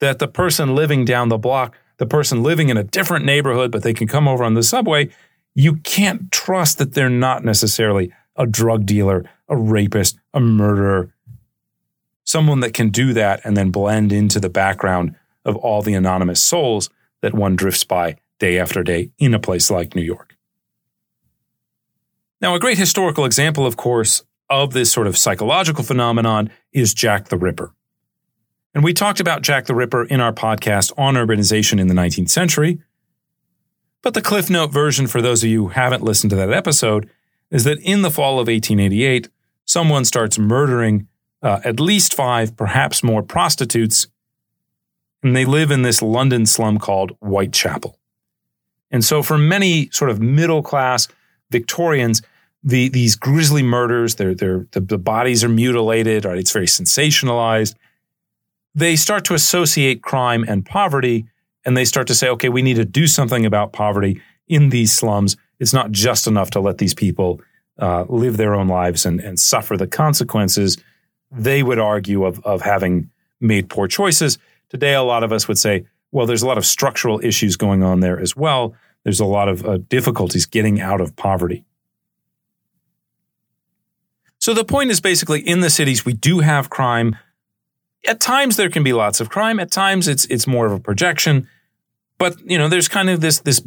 D: that the person living down the block, the person living in a different neighborhood, but they can come over on the subway, you can't trust that they're not necessarily a drug dealer, a rapist, a murderer, someone that can do that and then blend into the background of all the anonymous souls that one drifts by day after day in a place like New York. Now, a great historical example, of course, of this sort of psychological phenomenon is Jack the Ripper. And we talked about Jack the Ripper in our podcast on urbanization in the 19th century. But the Cliff Note version, for those of you who haven't listened to that episode, is that in the fall of 1888, someone starts murdering uh, at least five, perhaps more prostitutes, and they live in this London slum called Whitechapel. And so, for many sort of middle class Victorians, the, these grisly murders, they're, they're, the, the bodies are mutilated, right? It's very sensationalized. They start to associate crime and poverty, and they start to say, okay, we need to do something about poverty in these slums. It's not just enough to let these people uh, live their own lives and, and suffer the consequences, they would argue, of, of having made poor choices. Today, a lot of us would say, well, there's a lot of structural issues going on there as well. There's a lot of uh, difficulties getting out of poverty. So the point is basically in the cities, we do have crime. At times there can be lots of crime. At times it's it's more of a projection. But you know, there's kind of this this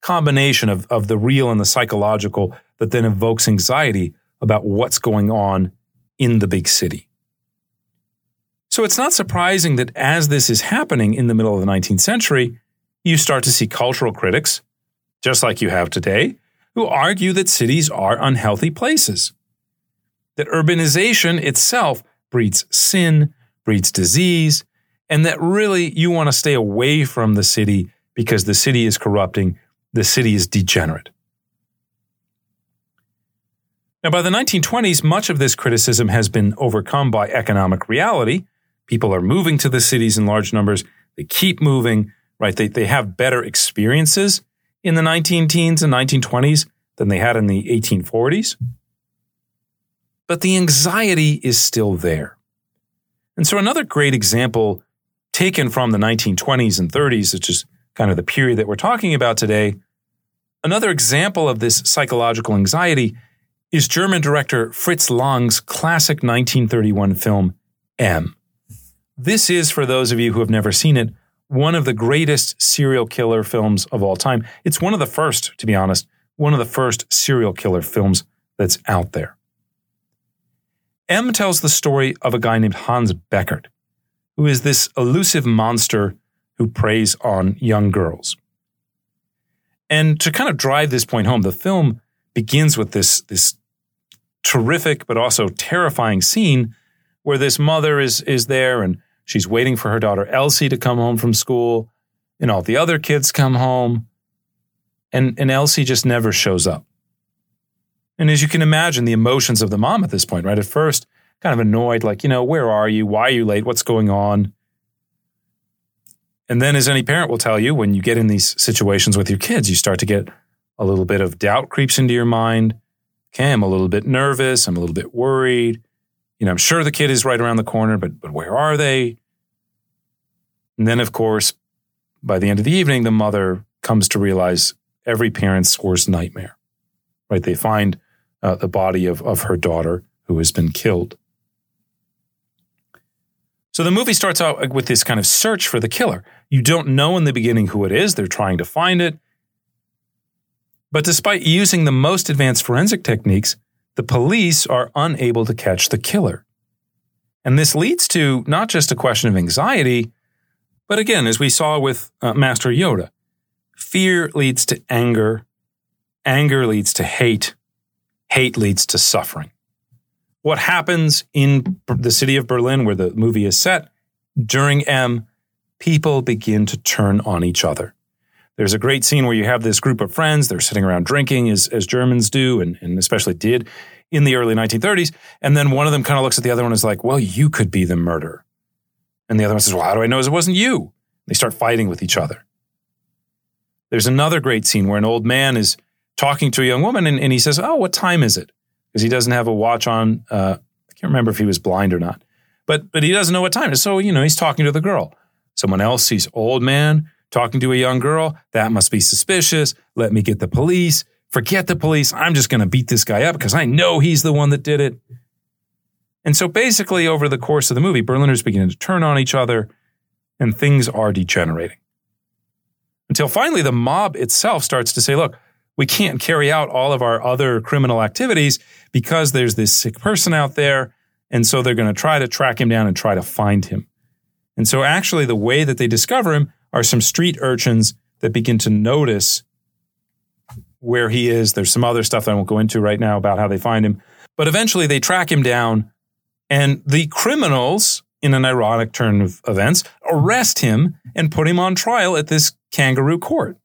D: combination of, of the real and the psychological that then evokes anxiety about what's going on in the big city. So it's not surprising that as this is happening in the middle of the 19th century, you start to see cultural critics, just like you have today, who argue that cities are unhealthy places. That urbanization itself breeds sin, breeds disease, and that really you want to stay away from the city because the city is corrupting, the city is degenerate. Now, by the 1920s, much of this criticism has been overcome by economic reality. People are moving to the cities in large numbers. They keep moving, right? They, they have better experiences in the 19 teens and 1920s than they had in the 1840s. But the anxiety is still there. And so, another great example taken from the 1920s and 30s, which is kind of the period that we're talking about today, another example of this psychological anxiety is German director Fritz Lang's classic 1931 film, M. This is, for those of you who have never seen it, one of the greatest serial killer films of all time. It's one of the first, to be honest, one of the first serial killer films that's out there. M tells the story of a guy named Hans Beckert, who is this elusive monster who preys on young girls. And to kind of drive this point home, the film begins with this, this terrific but also terrifying scene where this mother is, is there and she's waiting for her daughter Elsie to come home from school, and all the other kids come home, and, and Elsie just never shows up. And as you can imagine, the emotions of the mom at this point, right? At first, kind of annoyed, like, you know, where are you? Why are you late? What's going on? And then, as any parent will tell you, when you get in these situations with your kids, you start to get a little bit of doubt creeps into your mind. Okay, I'm a little bit nervous. I'm a little bit worried. You know, I'm sure the kid is right around the corner, but but where are they? And then, of course, by the end of the evening, the mother comes to realize every parent's worst nightmare. Right? They find uh, the body of, of her daughter who has been killed. So the movie starts out with this kind of search for the killer. You don't know in the beginning who it is, they're trying to find it. But despite using the most advanced forensic techniques, the police are unable to catch the killer. And this leads to not just a question of anxiety, but again, as we saw with uh, Master Yoda, fear leads to anger, anger leads to hate, hate leads to suffering. What happens in the city of Berlin, where the movie is set, during M, people begin to turn on each other. There's a great scene where you have this group of friends, they're sitting around drinking, as, as Germans do, and, and especially did in the early 1930s. And then one of them kind of looks at the other one and is like, Well, you could be the murderer. And the other one says, Well, how do I know it wasn't you? They start fighting with each other. There's another great scene where an old man is talking to a young woman and, and he says, Oh, what time is it? Because he doesn't have a watch on. Uh, I can't remember if he was blind or not, but, but he doesn't know what time it is. So, you know, he's talking to the girl. Someone else sees old man talking to a young girl. That must be suspicious. Let me get the police. Forget the police. I'm just going to beat this guy up because I know he's the one that did it. And so basically, over the course of the movie, Berliners begin to turn on each other and things are degenerating. Until finally, the mob itself starts to say, look, we can't carry out all of our other criminal activities because there's this sick person out there. And so they're going to try to track him down and try to find him. And so, actually, the way that they discover him are some street urchins that begin to notice where he is. There's some other stuff that I won't go into right now about how they find him. But eventually they track him down, and the criminals, in an ironic turn of events, arrest him and put him on trial at this kangaroo court.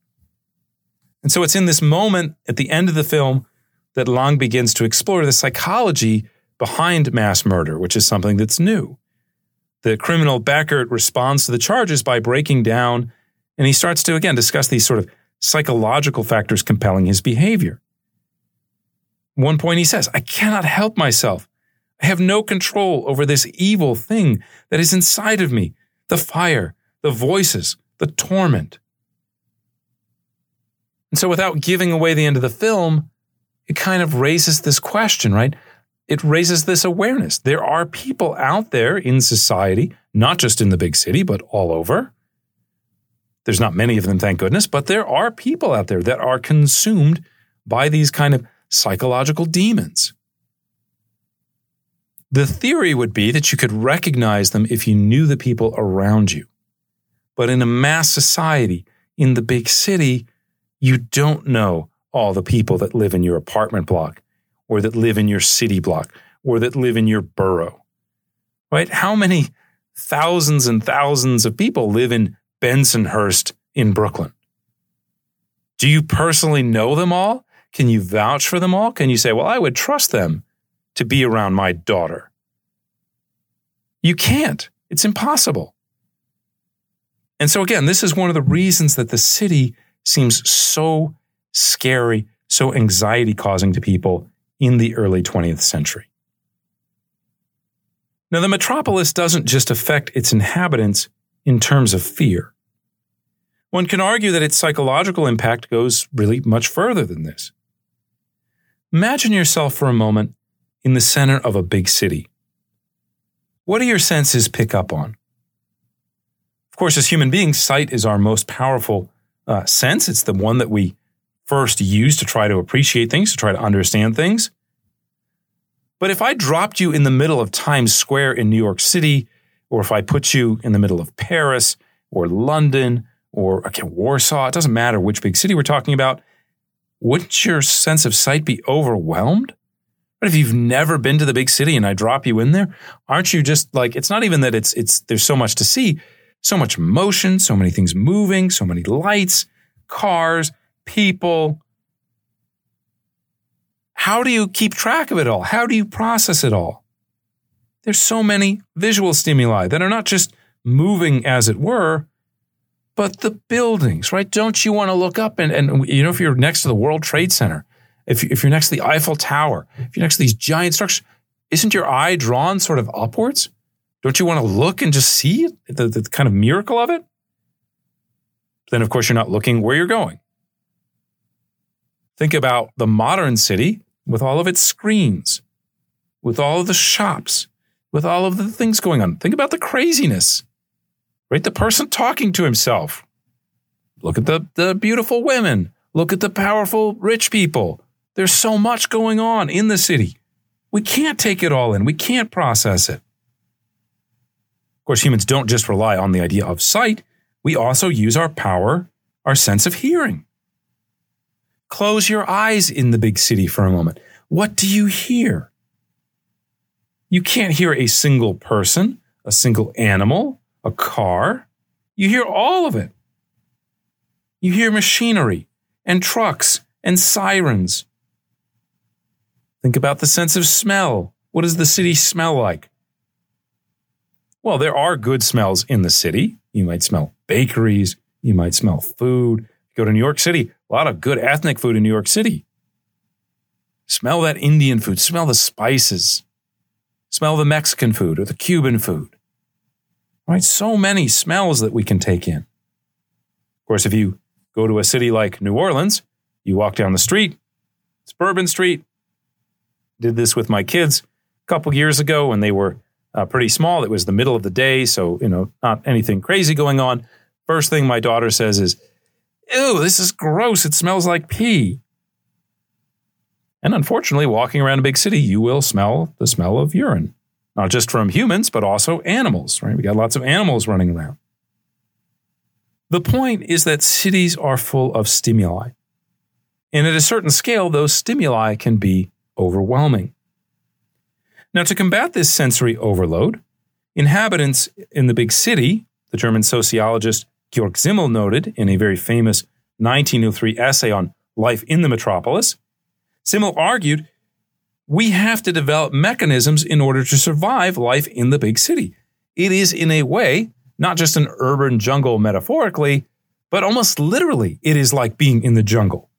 D: And so it's in this moment at the end of the film that Lang begins to explore the psychology behind mass murder, which is something that's new. The criminal Beckert responds to the charges by breaking down, and he starts to, again, discuss these sort of psychological factors compelling his behavior. One point he says, I cannot help myself. I have no control over this evil thing that is inside of me the fire, the voices, the torment. And so, without giving away the end of the film, it kind of raises this question, right? It raises this awareness. There are people out there in society, not just in the big city, but all over, there's not many of them, thank goodness, but there are people out there that are consumed by these kind of psychological demons. The theory would be that you could recognize them if you knew the people around you. But in a mass society, in the big city, you don't know all the people that live in your apartment block or that live in your city block or that live in your borough. Right? How many thousands and thousands of people live in Bensonhurst in Brooklyn. Do you personally know them all? Can you vouch for them all? Can you say, well, I would trust them to be around my daughter? You can't. It's impossible. And so, again, this is one of the reasons that the city seems so scary, so anxiety causing to people in the early 20th century. Now, the metropolis doesn't just affect its inhabitants in terms of fear. One can argue that its psychological impact goes really much further than this. Imagine yourself for a moment in the center of a big city. What do your senses pick up on? Of course, as human beings, sight is our most powerful uh, sense. It's the one that we first use to try to appreciate things, to try to understand things. But if I dropped you in the middle of Times Square in New York City, or if I put you in the middle of Paris or London or okay, Warsaw, it doesn't matter which big city we're talking about, wouldn't your sense of sight be overwhelmed? But if you've never been to the big city and I drop you in there, aren't you just like it's not even that it's it's there's so much to see, so much motion, so many things moving, so many lights, cars, people. How do you keep track of it all? How do you process it all? There's so many visual stimuli that are not just moving as it were, but the buildings, right? Don't you want to look up and, and you know, if you're next to the World Trade Center, if, if you're next to the Eiffel Tower, if you're next to these giant structures, isn't your eye drawn sort of upwards? Don't you want to look and just see the, the kind of miracle of it? then of course you're not looking where you're going. Think about the modern city with all of its screens, with all of the shops, with all of the things going on. Think about the craziness, right? The person talking to himself. Look at the, the beautiful women. Look at the powerful rich people. There's so much going on in the city. We can't take it all in. We can't process it. Of course, humans don't just rely on the idea of sight, we also use our power, our sense of hearing. Close your eyes in the big city for a moment. What do you hear? You can't hear a single person, a single animal, a car. You hear all of it. You hear machinery and trucks and sirens. Think about the sense of smell. What does the city smell like? Well, there are good smells in the city. You might smell bakeries. You might smell food. Go to New York City, a lot of good ethnic food in New York City. Smell that Indian food. Smell the spices. Smell the Mexican food or the Cuban food. Right? So many smells that we can take in. Of course, if you go to a city like New Orleans, you walk down the street, it's Bourbon Street. Did this with my kids a couple years ago when they were uh, pretty small. It was the middle of the day, so you know, not anything crazy going on. First thing my daughter says is, "Ew, this is gross. It smells like pee." And unfortunately, walking around a big city, you will smell the smell of urine, not just from humans, but also animals. Right? We got lots of animals running around. The point is that cities are full of stimuli. And at a certain scale, those stimuli can be overwhelming. Now, to combat this sensory overload, inhabitants in the big city, the German sociologist Georg Simmel noted in a very famous 1903 essay on life in the metropolis, Simmel argued we have to develop mechanisms in order to survive life in the big city. It is, in a way, not just an urban jungle metaphorically, but almost literally, it is like being in the jungle.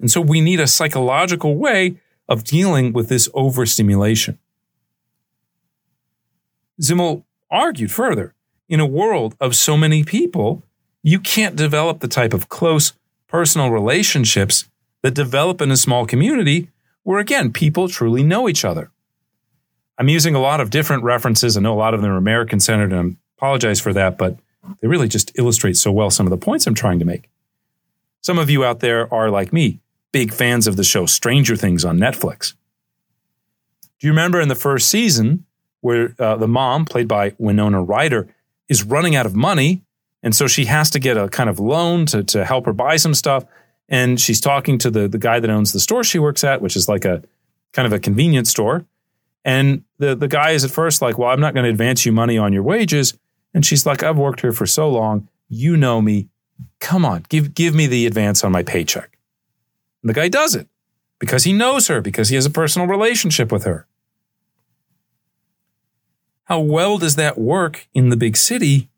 D: And so we need a psychological way of dealing with this overstimulation. Simmel argued further in a world of so many people, you can't develop the type of close personal relationships that develop in a small community where, again, people truly know each other. I'm using a lot of different references. I know a lot of them are American centered, and I apologize for that, but they really just illustrate so well some of the points I'm trying to make. Some of you out there are like me, big fans of the show Stranger Things on Netflix. Do you remember in the first season, where uh, the mom, played by Winona Ryder, is running out of money. And so she has to get a kind of loan to, to help her buy some stuff. And she's talking to the, the guy that owns the store she works at, which is like a kind of a convenience store. And the, the guy is at first like, Well, I'm not going to advance you money on your wages. And she's like, I've worked here for so long. You know me. Come on, give, give me the advance on my paycheck. And the guy does it because he knows her, because he has a personal relationship with her. How well does that work in the big city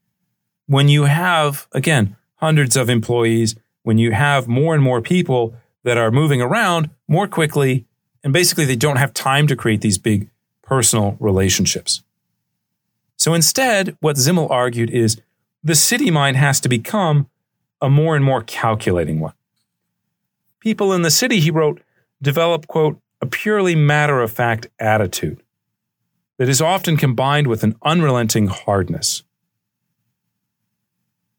D: when you have, again, hundreds of employees, when you have more and more people that are moving around more quickly, and basically they don't have time to create these big personal relationships. So instead, what Simmel argued is the city mind has to become a more and more calculating one. People in the city, he wrote, develop, quote, a purely matter of fact attitude that is often combined with an unrelenting hardness.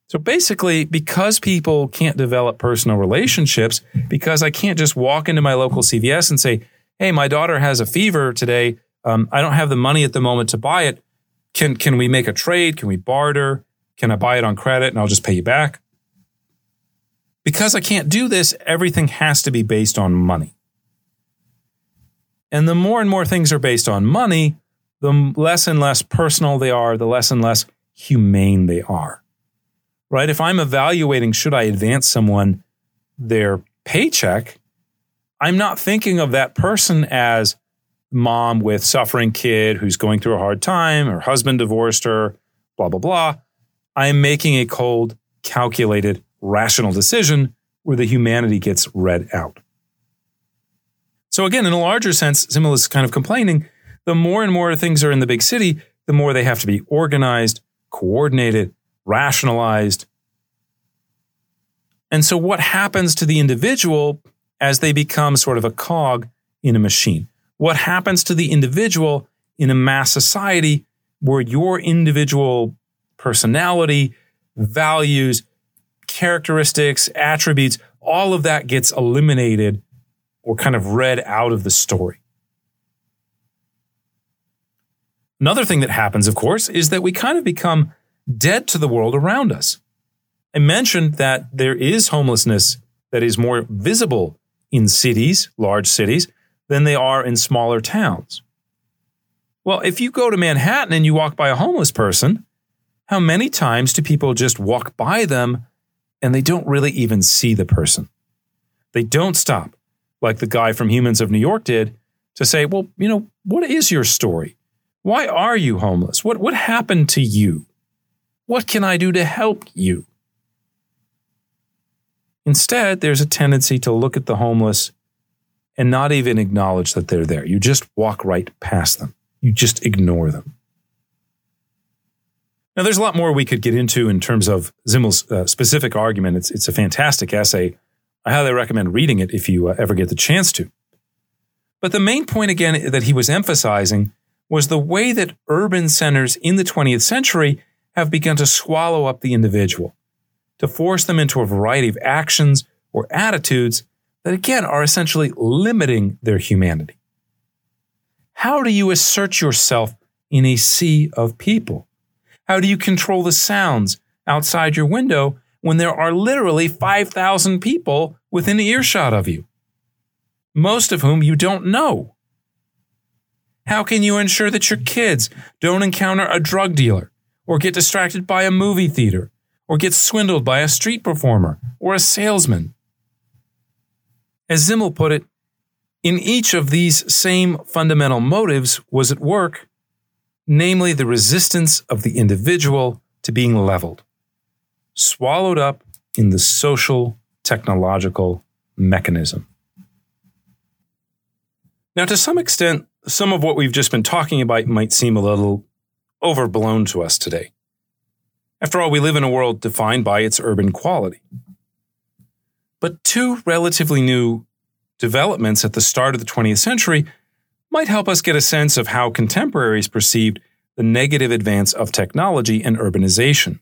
D: So basically, because people can't develop personal relationships, because I can't just walk into my local CVS and say, hey, my daughter has a fever today. Um, I don't have the money at the moment to buy it. Can, can we make a trade? Can we barter? Can I buy it on credit and I'll just pay you back? Because I can't do this, everything has to be based on money. And the more and more things are based on money, the less and less personal they are, the less and less humane they are. Right? If I'm evaluating should I advance someone their paycheck, I'm not thinking of that person as mom with suffering kid who's going through a hard time, her husband divorced her, blah blah blah. I am making a cold, calculated, rational decision where the humanity gets read out. So again, in a larger sense, Simmel is kind of complaining the more and more things are in the big city, the more they have to be organized, coordinated, rationalized. And so, what happens to the individual as they become sort of a cog in a machine? What happens to the individual in a mass society where your individual personality, values, characteristics, attributes, all of that gets eliminated or kind of read out of the story? Another thing that happens, of course, is that we kind of become dead to the world around us. I mentioned that there is homelessness that is more visible in cities, large cities, than they are in smaller towns. Well, if you go to Manhattan and you walk by a homeless person, how many times do people just walk by them and they don't really even see the person? They don't stop, like the guy from Humans of New York did, to say, well, you know, what is your story? Why are you homeless? What, what happened to you? What can I do to help you? Instead, there's a tendency to look at the homeless and not even acknowledge that they're there. You just walk right past them, you just ignore them. Now, there's a lot more we could get into in terms of Simmel's uh, specific argument. It's, it's a fantastic essay. I highly recommend reading it if you uh, ever get the chance to. But the main point, again, that he was emphasizing was the way that urban centers in the 20th century have begun to swallow up the individual, to force them into a variety of actions or attitudes that, again, are essentially limiting their humanity. How do you assert yourself in a sea of people? How do you control the sounds outside your window when there are literally 5,000 people within earshot of you? Most of whom you don't know. How can you ensure that your kids don't encounter a drug dealer or get distracted by a movie theater or get swindled by a street performer or a salesman? As Simmel put it, in each of these same fundamental motives was at work, namely the resistance of the individual to being leveled, swallowed up in the social technological mechanism. Now, to some extent, some of what we've just been talking about might seem a little overblown to us today. After all, we live in a world defined by its urban quality. But two relatively new developments at the start of the 20th century might help us get a sense of how contemporaries perceived the negative advance of technology and urbanization.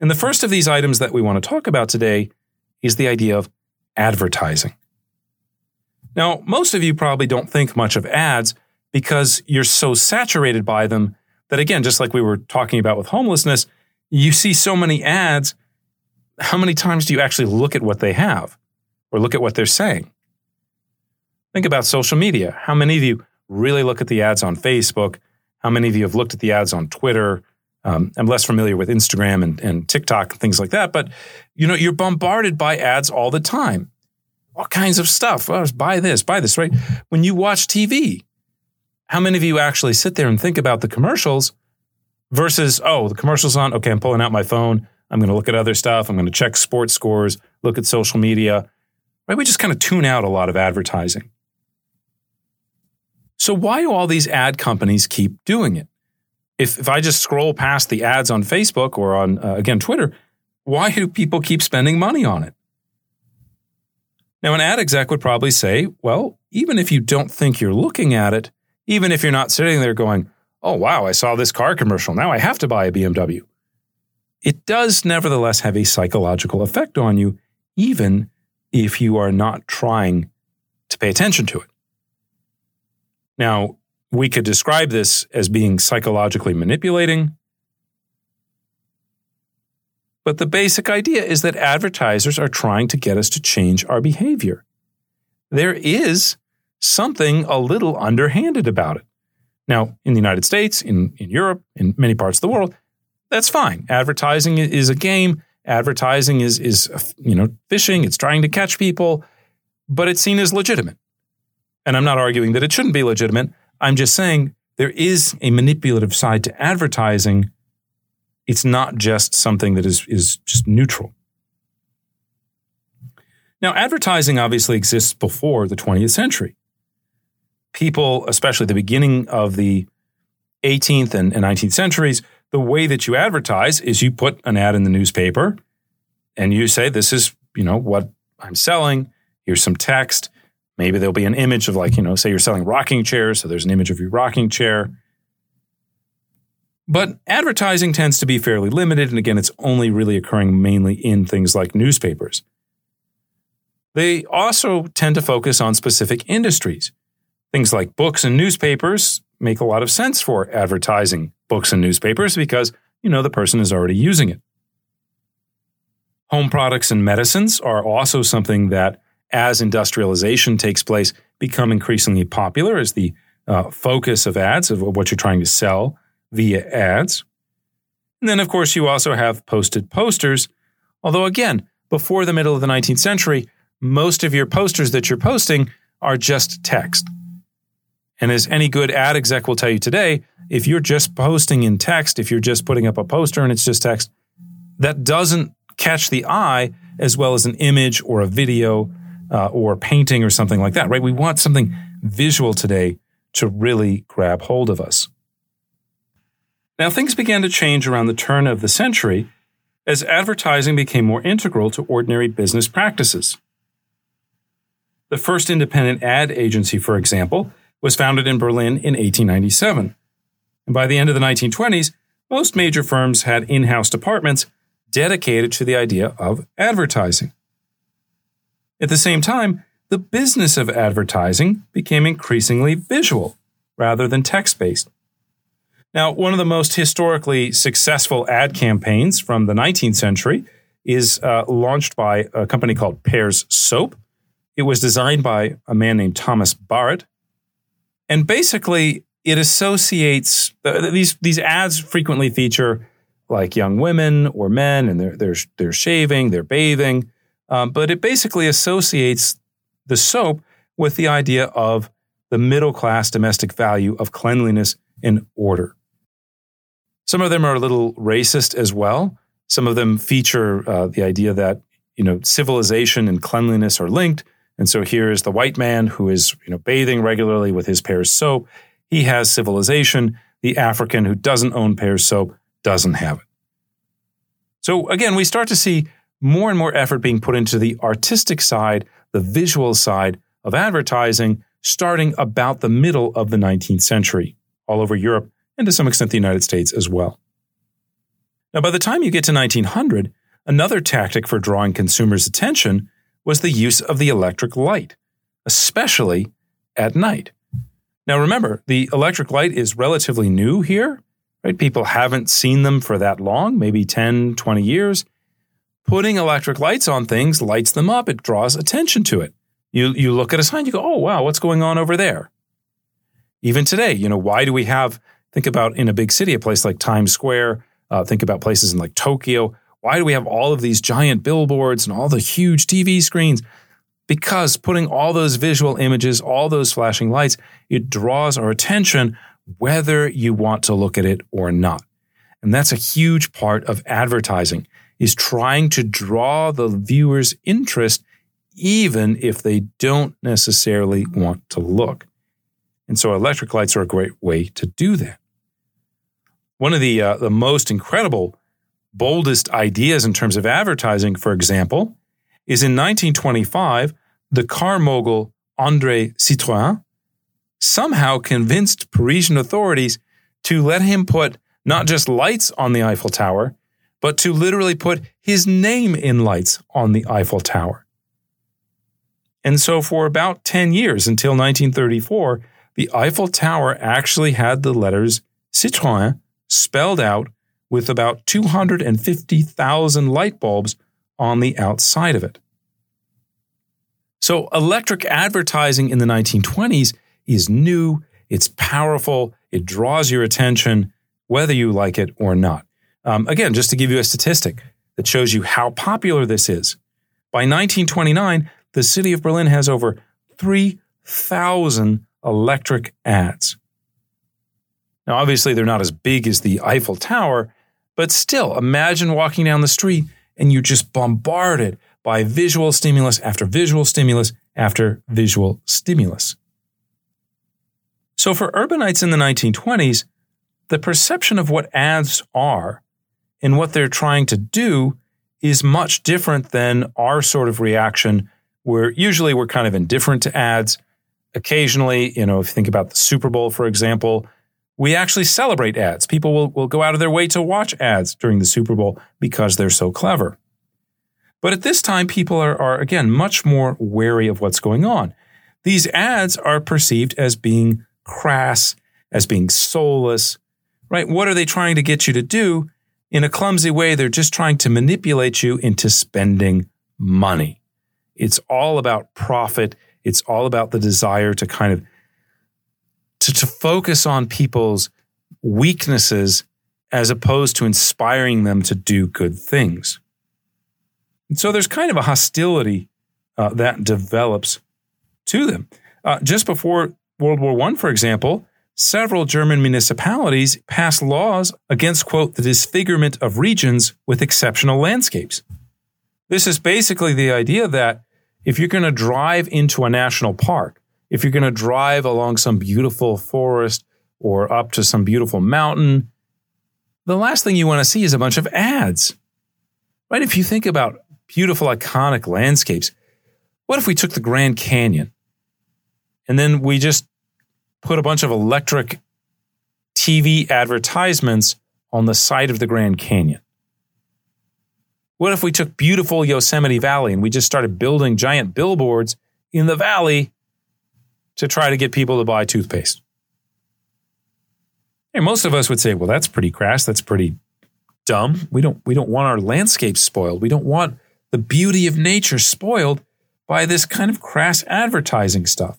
D: And the first of these items that we want to talk about today is the idea of advertising. Now, most of you probably don't think much of ads because you're so saturated by them that, again, just like we were talking about with homelessness, you see so many ads. How many times do you actually look at what they have or look at what they're saying? Think about social media. How many of you really look at the ads on Facebook? How many of you have looked at the ads on Twitter? Um, I'm less familiar with Instagram and, and TikTok and things like that, but you know you're bombarded by ads all the time all kinds of stuff. Buy this, buy this, right? When you watch TV, how many of you actually sit there and think about the commercials versus, oh, the commercial's on. Okay, I'm pulling out my phone. I'm going to look at other stuff. I'm going to check sports scores, look at social media. Right? We just kind of tune out a lot of advertising. So, why do all these ad companies keep doing it? If, if I just scroll past the ads on Facebook or on, uh, again, Twitter, why do people keep spending money on it? Now, an ad exec would probably say, well, even if you don't think you're looking at it, even if you're not sitting there going, oh, wow, I saw this car commercial. Now I have to buy a BMW. It does nevertheless have a psychological effect on you, even if you are not trying to pay attention to it. Now, we could describe this as being psychologically manipulating. But the basic idea is that advertisers are trying to get us to change our behavior. There is something a little underhanded about it. Now, in the United States, in, in Europe, in many parts of the world, that's fine. Advertising is a game. Advertising is, is you know, fishing. It's trying to catch people, but it's seen as legitimate. And I'm not arguing that it shouldn't be legitimate. I'm just saying there is a manipulative side to advertising it's not just something that is, is just neutral. Now, advertising obviously exists before the 20th century. People, especially the beginning of the 18th and, 19th centuries, the way that you advertise is you put an ad in the newspaper and you say, this is, you know, what I'm selling. Here's some text. Maybe there'll be an image of like, you know, say you're selling rocking chairs. So there's an image of your rocking chair. But advertising tends to be fairly limited. And again, it's only really occurring mainly in things like newspapers. They also tend to focus on specific industries. Things like books and newspapers make a lot of sense for advertising books and newspapers because, you know, the person is already using it. Home products and medicines are also something that, as industrialization takes place, become increasingly popular as the uh, focus of ads, of what you're trying to sell via ads. And then, of course, you also have posted posters. Although, again, before the middle of the 19th century, most of your posters that you're posting are just text. And as any good ad exec will tell you today, if you're just posting in text, if you're just putting up a poster and it's just text, that doesn't catch the eye as well as an image or a video uh, or painting or something like that, right? We want something visual today to really grab hold of us. Now, things began to change around the turn of the century as advertising became more integral to ordinary business practices. The first independent ad agency, for example, was founded in Berlin in 1897. And by the end of the 1920s, most major firms had in house departments dedicated to the idea of advertising. At the same time, the business of advertising became increasingly visual rather than text based. Now, one of the most historically successful ad campaigns from the 19th century is uh, launched by a company called Pears Soap. It was designed by a man named Thomas Barratt. And basically, it associates uh, these, these ads frequently feature like young women or men, and they're, they're, they're shaving, they're bathing. Um, but it basically associates the soap with the idea of the middle class domestic value of cleanliness and order. Some of them are a little racist as well. Some of them feature uh, the idea that you know civilization and cleanliness are linked. And so here is the white man who is you know bathing regularly with his Pears soap. He has civilization. The African who doesn't own Pears soap doesn't have it. So again, we start to see more and more effort being put into the artistic side, the visual side of advertising, starting about the middle of the 19th century, all over Europe and to some extent the United States as well. Now, by the time you get to 1900, another tactic for drawing consumers' attention was the use of the electric light, especially at night. Now, remember, the electric light is relatively new here, right? People haven't seen them for that long, maybe 10, 20 years. Putting electric lights on things lights them up, it draws attention to it. You, you look at a sign, you go, oh, wow, what's going on over there? Even today, you know, why do we have Think about in a big city, a place like Times Square. Uh, think about places in like Tokyo. Why do we have all of these giant billboards and all the huge TV screens? Because putting all those visual images, all those flashing lights, it draws our attention whether you want to look at it or not. And that's a huge part of advertising is trying to draw the viewer's interest even if they don't necessarily want to look. And so electric lights are a great way to do that. One of the, uh, the most incredible, boldest ideas in terms of advertising, for example, is in 1925, the car mogul Andre Citroën somehow convinced Parisian authorities to let him put not just lights on the Eiffel Tower, but to literally put his name in lights on the Eiffel Tower. And so, for about 10 years until 1934, the Eiffel Tower actually had the letters Citroën spelled out with about 250,000 light bulbs on the outside of it. So, electric advertising in the 1920s is new, it's powerful, it draws your attention, whether you like it or not. Um, again, just to give you a statistic that shows you how popular this is. By 1929, the city of Berlin has over 3,000 electric ads. Now, obviously, they're not as big as the Eiffel Tower, but still, imagine walking down the street and you're just bombarded by visual stimulus after visual stimulus after visual stimulus. So, for urbanites in the 1920s, the perception of what ads are and what they're trying to do is much different than our sort of reaction where usually we're kind of indifferent to ads. Occasionally, you know, if you think about the Super Bowl, for example, we actually celebrate ads. People will, will go out of their way to watch ads during the Super Bowl because they're so clever. But at this time, people are, are again much more wary of what's going on. These ads are perceived as being crass, as being soulless, right? What are they trying to get you to do? In a clumsy way, they're just trying to manipulate you into spending money. It's all about profit. It's all about the desire to kind of to, to focus on people's weaknesses as opposed to inspiring them to do good things. And so there's kind of a hostility uh, that develops to them. Uh, just before World War I, for example, several German municipalities passed laws against, quote, the disfigurement of regions with exceptional landscapes. This is basically the idea that if you're going to drive into a national park, if you're going to drive along some beautiful forest or up to some beautiful mountain, the last thing you want to see is a bunch of ads. Right? If you think about beautiful, iconic landscapes, what if we took the Grand Canyon and then we just put a bunch of electric TV advertisements on the side of the Grand Canyon? What if we took beautiful Yosemite Valley and we just started building giant billboards in the valley to try to get people to buy toothpaste. And most of us would say, well, that's pretty crass. That's pretty dumb. We don't, we don't want our landscape spoiled. We don't want the beauty of nature spoiled by this kind of crass advertising stuff.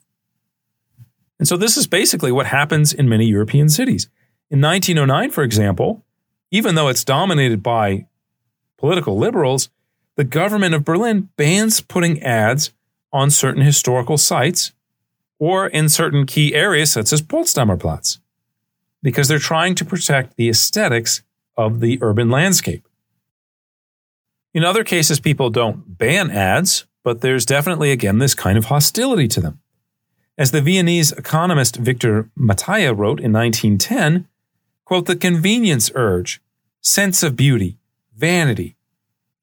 D: And so this is basically what happens in many European cities. In 1909, for example, even though it's dominated by political liberals, the government of Berlin bans putting ads on certain historical sites or in certain key areas such as Potsdamer Platz because they're trying to protect the aesthetics of the urban landscape. In other cases, people don't ban ads, but there's definitely, again, this kind of hostility to them. As the Viennese economist Victor Mataja wrote in 1910, quote, the convenience urge, sense of beauty, vanity,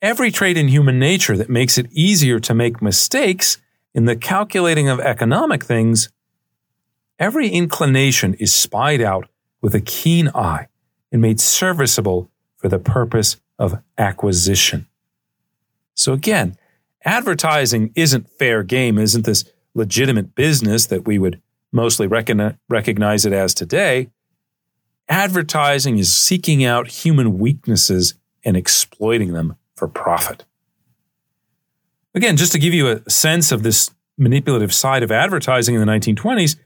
D: every trait in human nature that makes it easier to make mistakes in the calculating of economic things, every inclination is spied out with a keen eye and made serviceable for the purpose of acquisition. So again, advertising isn't fair game, isn't this legitimate business that we would mostly recognize it as today. Advertising is seeking out human weaknesses and exploiting them for profit. Again, just to give you a sense of this manipulative side of advertising in the 1920s,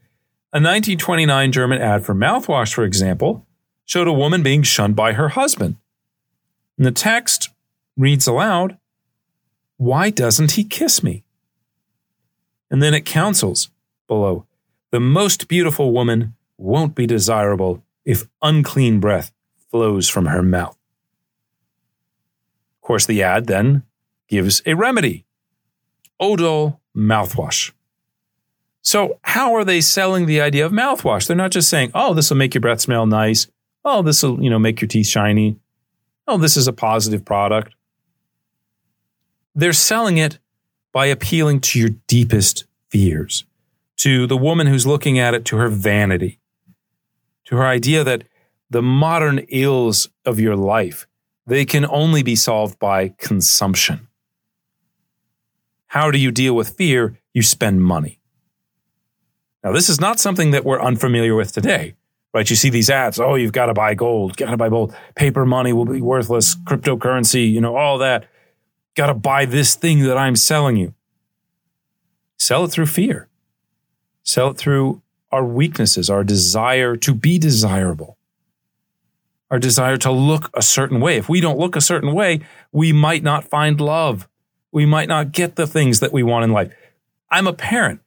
D: a 1929 German ad for mouthwash, for example, showed a woman being shunned by her husband. And the text reads aloud, Why doesn't he kiss me? And then it counsels below, The most beautiful woman won't be desirable if unclean breath flows from her mouth. Of course, the ad then gives a remedy Odol mouthwash. So, how are they selling the idea of mouthwash? They're not just saying, "Oh, this will make your breath smell nice. Oh, this will, you know, make your teeth shiny. Oh, this is a positive product." They're selling it by appealing to your deepest fears, to the woman who's looking at it to her vanity, to her idea that the modern ills of your life, they can only be solved by consumption. How do you deal with fear? You spend money. Now, this is not something that we're unfamiliar with today, right? You see these ads, oh, you've got to buy gold, got to buy gold, paper money will be worthless, cryptocurrency, you know, all that. Got to buy this thing that I'm selling you. Sell it through fear. Sell it through our weaknesses, our desire to be desirable, our desire to look a certain way. If we don't look a certain way, we might not find love we might not get the things that we want in life. I'm a parent.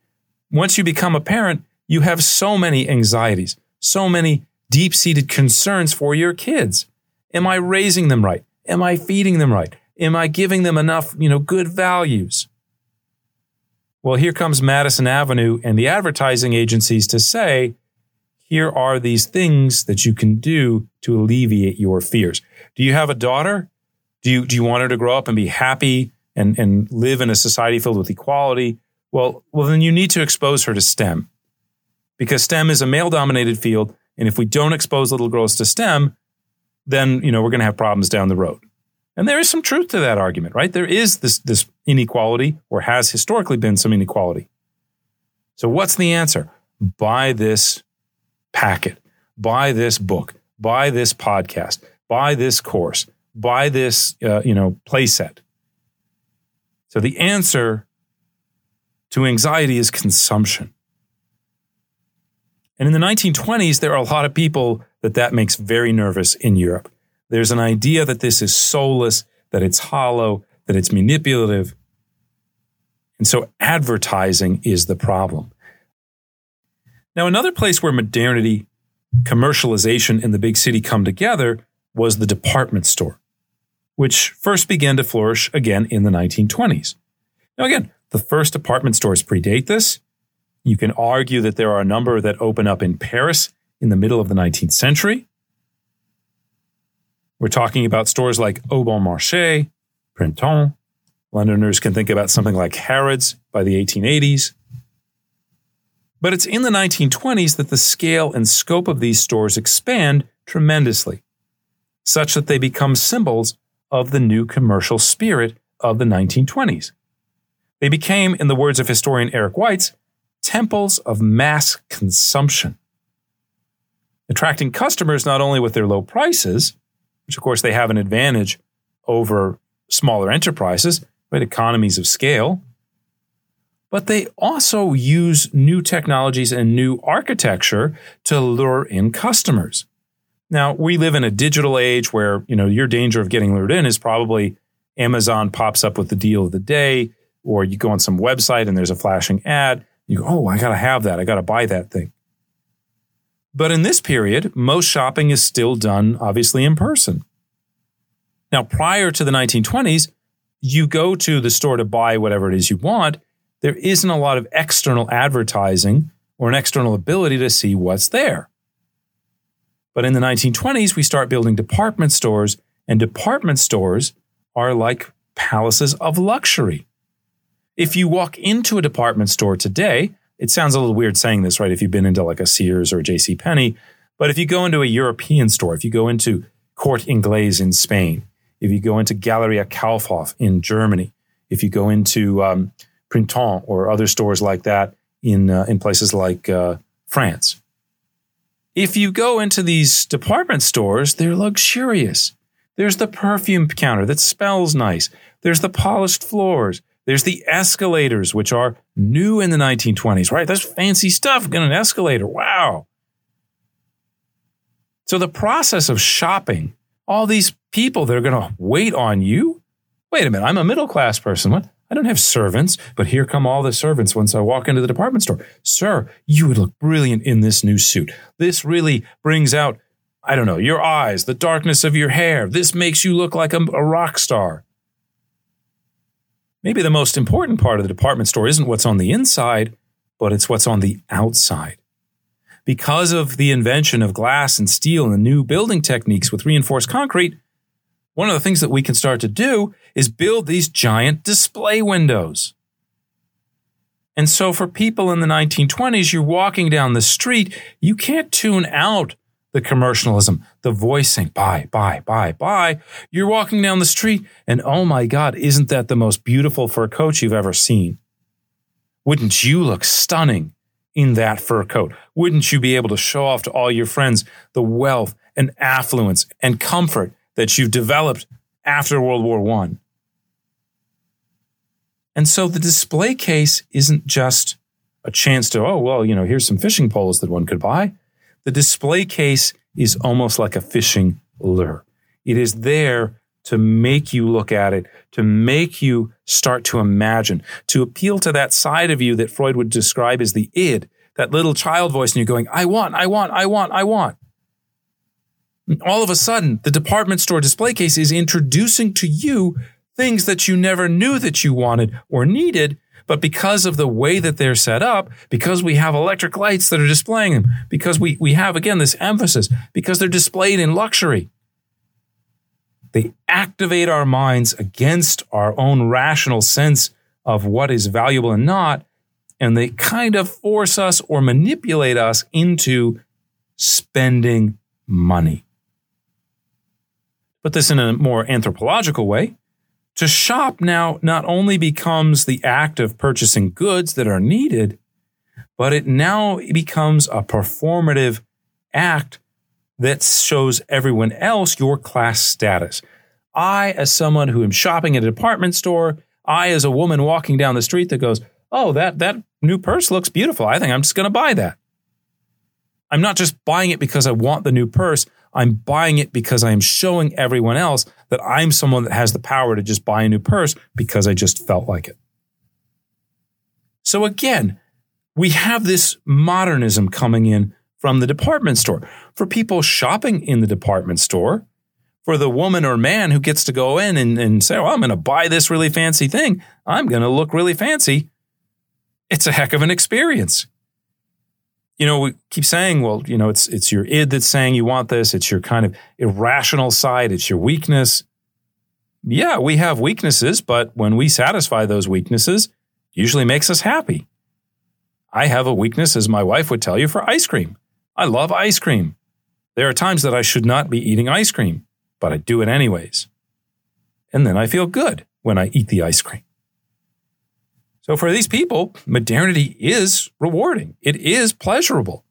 D: Once you become a parent, you have so many anxieties, so many deep seated concerns for your kids. Am I raising them right? Am I feeding them right? Am I giving them enough, you know, good values? Well, here comes Madison Avenue and the advertising agencies to say, here are these things that you can do to alleviate your fears. Do you have a daughter? Do you, do you want her to grow up and be happy and, and live in a society filled with equality? Well, well, then you need to expose her to STEM because STEM is a male dominated field. And if we don't expose little girls to STEM, then, you know, we're going to have problems down the road. And there is some truth to that argument, right? There is this, this inequality or has historically been some inequality. So what's the answer? Buy this packet, buy this book, buy this podcast, buy this course, buy this, uh, you know, playset. So the answer to anxiety is consumption. And in the 1920s, there are a lot of people that that makes very nervous in Europe. There's an idea that this is soulless, that it's hollow, that it's manipulative. And so advertising is the problem. Now, another place where modernity, commercialization, and the big city come together was the department store, which first began to flourish again in the 1920s. Now, again, the first department stores predate this. You can argue that there are a number that open up in Paris in the middle of the 19th century. We're talking about stores like Au Bon Marché, Printemps. Londoners can think about something like Harrods by the 1880s. But it's in the 1920s that the scale and scope of these stores expand tremendously, such that they become symbols of the new commercial spirit of the 1920s. They became, in the words of historian Eric Weitz, temples of mass consumption, attracting customers not only with their low prices, which of course they have an advantage over smaller enterprises, right? Economies of scale. But they also use new technologies and new architecture to lure in customers. Now, we live in a digital age where, you know, your danger of getting lured in is probably Amazon pops up with the deal of the day, or you go on some website and there's a flashing ad. You go, oh, I got to have that. I got to buy that thing. But in this period, most shopping is still done, obviously, in person. Now, prior to the 1920s, you go to the store to buy whatever it is you want. There isn't a lot of external advertising or an external ability to see what's there. But in the 1920s, we start building department stores, and department stores are like palaces of luxury. If you walk into a department store today, it sounds a little weird saying this, right? If you've been into like a Sears or a J.C. Penney, but if you go into a European store, if you go into Corte Inglés in Spain, if you go into Galeria Kaufhof in Germany, if you go into um, Printemps or other stores like that in uh, in places like uh, France, if you go into these department stores, they're luxurious. There's the perfume counter that smells nice. There's the polished floors. There's the escalators, which are new in the 1920s, right? That's fancy stuff. Got an escalator. Wow. So the process of shopping, all these people that are going to wait on you. Wait a minute. I'm a middle class person. What? I don't have servants, but here come all the servants once I walk into the department store. Sir, you would look brilliant in this new suit. This really brings out, I don't know, your eyes, the darkness of your hair. This makes you look like a, a rock star maybe the most important part of the department store isn't what's on the inside, but it's what's on the outside. Because of the invention of glass and steel and the new building techniques with reinforced concrete, one of the things that we can start to do is build these giant display windows. And so for people in the 1920s, you're walking down the street, you can't tune out the commercialism, the voicing, buy, buy, buy, buy. You're walking down the street and oh my God, isn't that the most beautiful fur coat you've ever seen? Wouldn't you look stunning in that fur coat? Wouldn't you be able to show off to all your friends the wealth and affluence and comfort that you've developed after World War I? And so the display case isn't just a chance to, oh, well, you know, here's some fishing poles that one could buy. The display case is almost like a fishing lure. It is there to make you look at it, to make you start to imagine, to appeal to that side of you that Freud would describe as the id, that little child voice, and you're going, I want, I want, I want, I want. All of a sudden, the department store display case is introducing to you things that you never knew that you wanted or needed but because of the way that they're set up, because we have electric lights that are displaying them, because we, we have, again, this emphasis, because they're displayed in luxury, They activate our minds against our own rational sense of what is valuable and not. And they kind of force us or manipulate us into spending money. Put this in a more anthropological way. To shop now not only becomes the act of purchasing goods that are needed, but it now becomes a performative act that shows everyone else your class status. I, as someone who am shopping at a department store, I, as a woman walking down the street that goes, Oh, that, that new purse looks beautiful. I think I'm just going to buy that. I'm not just buying it because I want the new purse. I'm buying it because I am showing everyone else that I'm someone that has the power to just buy a new purse because I just felt like it. So again, we have this modernism coming in from the department store. For people shopping in the department store, for the woman or man who gets to go in and, and say, well, I'm going to buy this really fancy thing, I'm going to look really fancy. It's a heck of an experience. You know, we keep saying, well, you know, it's it's your id that's saying you want this. It's your kind of irrational side. It's your weakness. Yeah, we have weaknesses, but when we satisfy those weaknesses, usually makes us happy. I have a weakness, as my wife would tell you, for ice cream. I love ice cream. There are times that I should not be eating ice cream, but I do it anyways. And then I feel good when I eat the ice cream. So for these people, modernity is rewarding. It is pleasurable.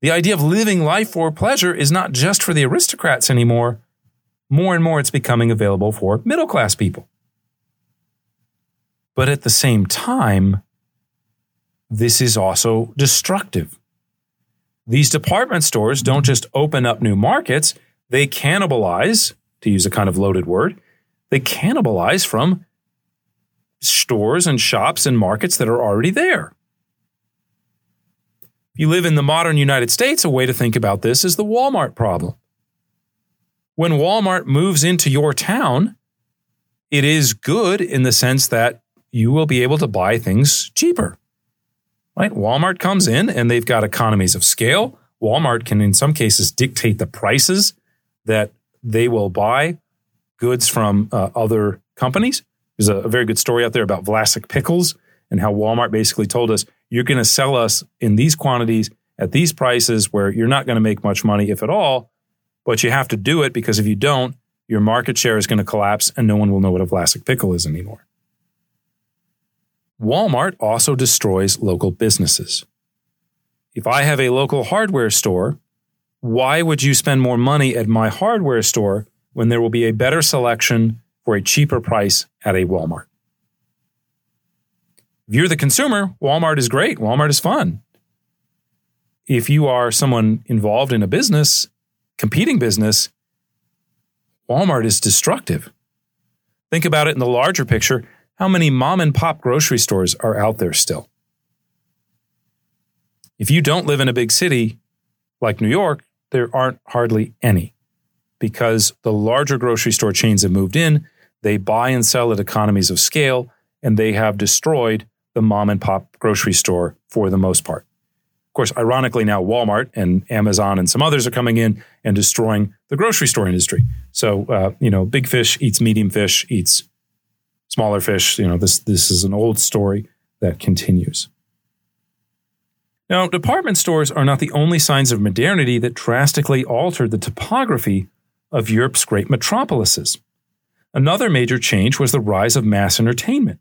D: The idea of living life for pleasure is not just for the aristocrats anymore. More and more, it's becoming available for middle class people. But at the same time, this is also destructive. These department stores don't just open up new markets, they cannibalize, to use a kind of loaded word, they cannibalize from stores and shops and markets that are already there. If you live in the modern United States, a way to think about this is the Walmart problem. When Walmart moves into your town, it is good in the sense that you will be able to buy things cheaper right? Walmart comes in and they've got economies of scale. Walmart can, in some cases, dictate the prices that they will buy goods from uh, other companies. There's a, a, very good story out there about Vlasic pickles and how Walmart basically told us you're going to sell us in these quantities at these prices where you're not going to make much money, if at all, but you have to do it because if you don't, your market share is going to collapse and no one will know what a Vlasic pickle is anymore. Walmart also destroys local businesses. If I have a local hardware store, why would you spend more money at my hardware store when there will be a better selection for a cheaper price at a Walmart? If you're the consumer, Walmart is great. Walmart is fun. If you are someone involved in a business, competing business, Walmart is destructive. Think about it in the larger picture how many mom and pop grocery stores are out there still? If you don't live in a big city like New York, there aren't hardly any because the larger grocery store chains have moved in, they buy and sell at economies of scale, and they have destroyed the mom and pop grocery store for the most part. Of course, ironically, now Walmart and Amazon and some others are coming in and destroying the grocery store industry. So, uh, you know, big fish eats medium fish, eats smaller fish. You know, this this is an old story that continues. Now, department stores are not the only signs of modernity that drastically altered the topography of Europe's great metropolises. Another major change was the rise of mass entertainment,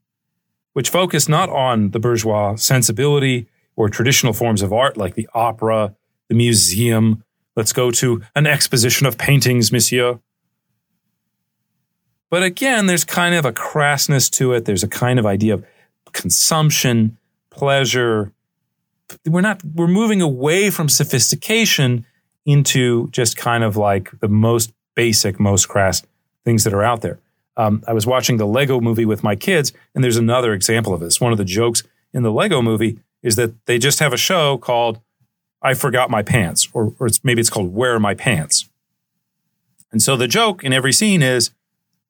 D: which focused not on the bourgeois sensibility or traditional forms of art like the opera, the museum. Let's go to an exposition of paintings, monsieur. But again, there's kind of a crassness to it. There's a kind of idea of consumption, pleasure. We're not, we're moving away from sophistication into just kind of like the most basic, most crass things that are out there. Um, I was watching the Lego movie with my kids, and there's another example of this. One of the jokes in the Lego movie is that they just have a show called I Forgot My Pants, or, or it's, maybe it's called Where Are My Pants? And so the joke in every scene is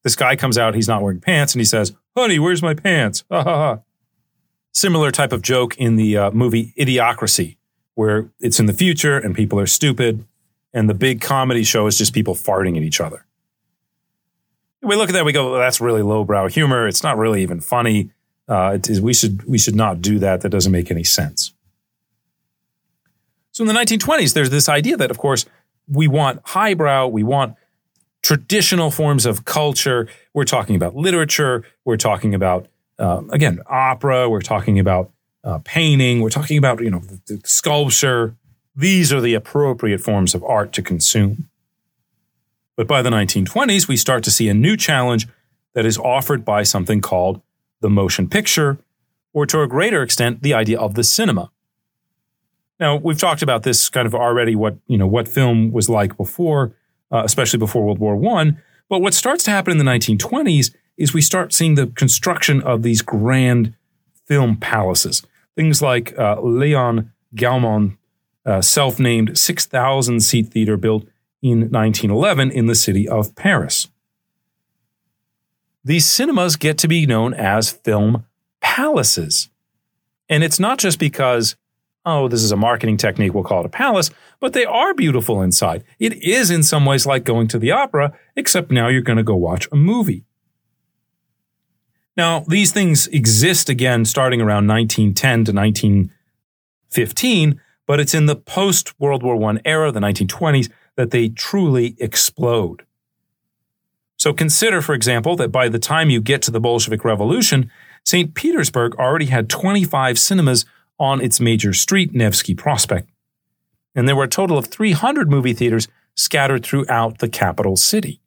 D: this guy comes out, he's not wearing pants, and he says, Honey, where's my pants? Ha ha ha. Similar type of joke in the uh, movie Idiocracy, where it's in the future and people are stupid, and the big comedy show is just people farting at each other. We look at that, we go, well, that's really lowbrow humor. It's not really even funny. Uh, it is, we should we should not do that. That doesn't make any sense. So in the 1920s, there's this idea that, of course, we want highbrow, we want traditional forms of culture. We're talking about literature. We're talking about uh, again opera. We're talking about uh, painting. We're talking about you know the, the sculpture. These are the appropriate forms of art to consume. But by the 1920s, we start to see a new challenge that is offered by something called the motion picture, or to a greater extent, the idea of the cinema. Now, we've talked about this kind of already, what, you know, what film was like before, uh, especially before World War One. But what starts to happen in the 1920s is we start seeing the construction of these grand film palaces. Things like uh, Leon Gaumont, uh, self named 6,000 seat theater built in 1911 in the city of Paris. These cinemas get to be known as film palaces. And it's not just because, oh, this is a marketing technique, we'll call it a palace, but they are beautiful inside. It is in some ways like going to the opera, except now you're going to go watch a movie. Now, these things exist again starting around 1910 to 1915, but it's in the post World War I era, the 1920s, that they truly explode. So consider, for example, that by the time you get to the Bolshevik Revolution, St. Petersburg already had 25 cinemas on its major street, Nevsky Prospect. And there were a total of 300 movie theaters scattered throughout the capital city.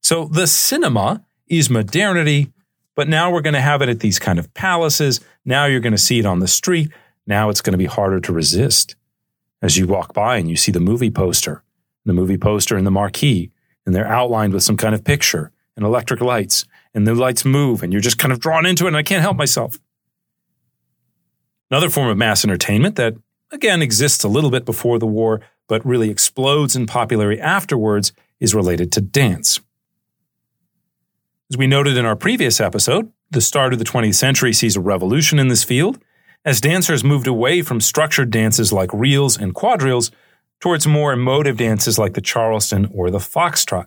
D: So the cinema is modernity, but now we're going to have it at these kind of palaces. Now you're going to see it on the street. Now it's going to be harder to resist as you walk by and you see the movie poster, the movie poster and the marquee, and they're outlined with some kind of picture and electric lights, and the lights move, and you're just kind of drawn into it, and I can't help myself. Another form of mass entertainment that, again, exists a little bit before the war, but really explodes in popularity afterwards is related to dance. As we noted in our previous episode, the start of the 20th century sees a revolution in this field as dancers moved away from structured dances like reels and quadrilles towards more emotive dances like the Charleston or the Foxtrot.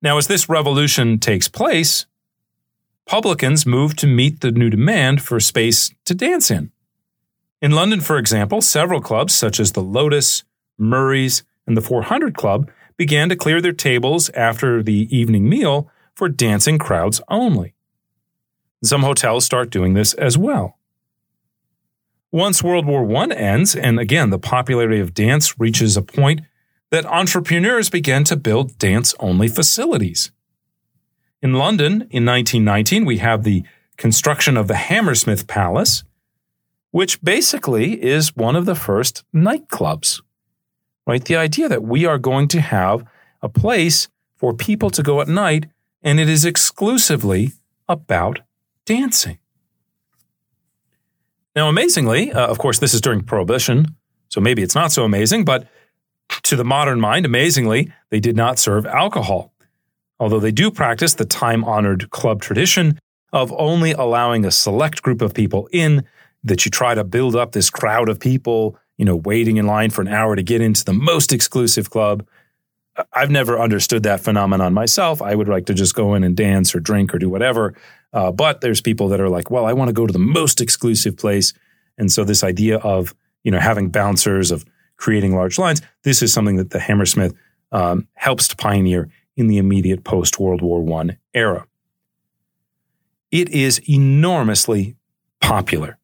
D: Now, as this revolution takes place, publicans move to meet the new demand for space to dance in. In London, for example, several clubs such as the Lotus, Murray's, and the 400 Club began to clear their tables after the evening meal for dancing crowds only. Some hotels start doing this as well. Once World War I ends, and again, the popularity of dance reaches a point that entrepreneurs began to build dance only facilities. In London in 1919, we have the construction of the Hammersmith Palace, which basically is one of the first nightclubs. Right? The idea that we are going to have a place for people to go at night, and it is exclusively about dancing. Now, amazingly, uh, of course, this is during Prohibition, so maybe it's not so amazing, but to the modern mind, amazingly, they did not serve alcohol. Although they do practice the time honored club tradition of only allowing a select group of people in, that you try to build up this crowd of people, you know, waiting in line for an hour to get into the most exclusive club. I've never understood that phenomenon myself. I would like to just go in and dance or drink or do whatever. Uh, but there's people that are like, well, I want to go to the most exclusive place. And so this idea of, you know, having bouncers, of creating large lines, this is something that the Hammersmith um, helps to pioneer in the immediate post World War I era. It is enormously popular.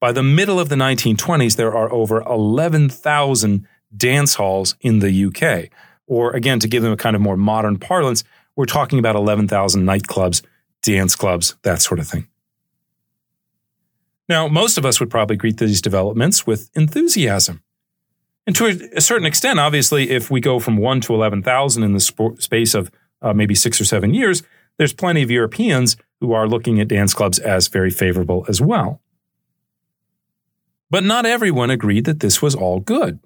D: By the middle of the 1920s, there are over 11,000 dance halls in the UK. Or again, to give them a kind of more modern parlance, we're talking about 11,000 nightclubs dance clubs, that sort of thing. Now, most of us would probably greet these developments with enthusiasm. And to a, certain extent, obviously, if we go from 1 to 11,000 in the sp- space of uh, maybe six or seven years, there's plenty of Europeans who are looking at dance clubs as very favorable as well. But not everyone agreed that this was all good.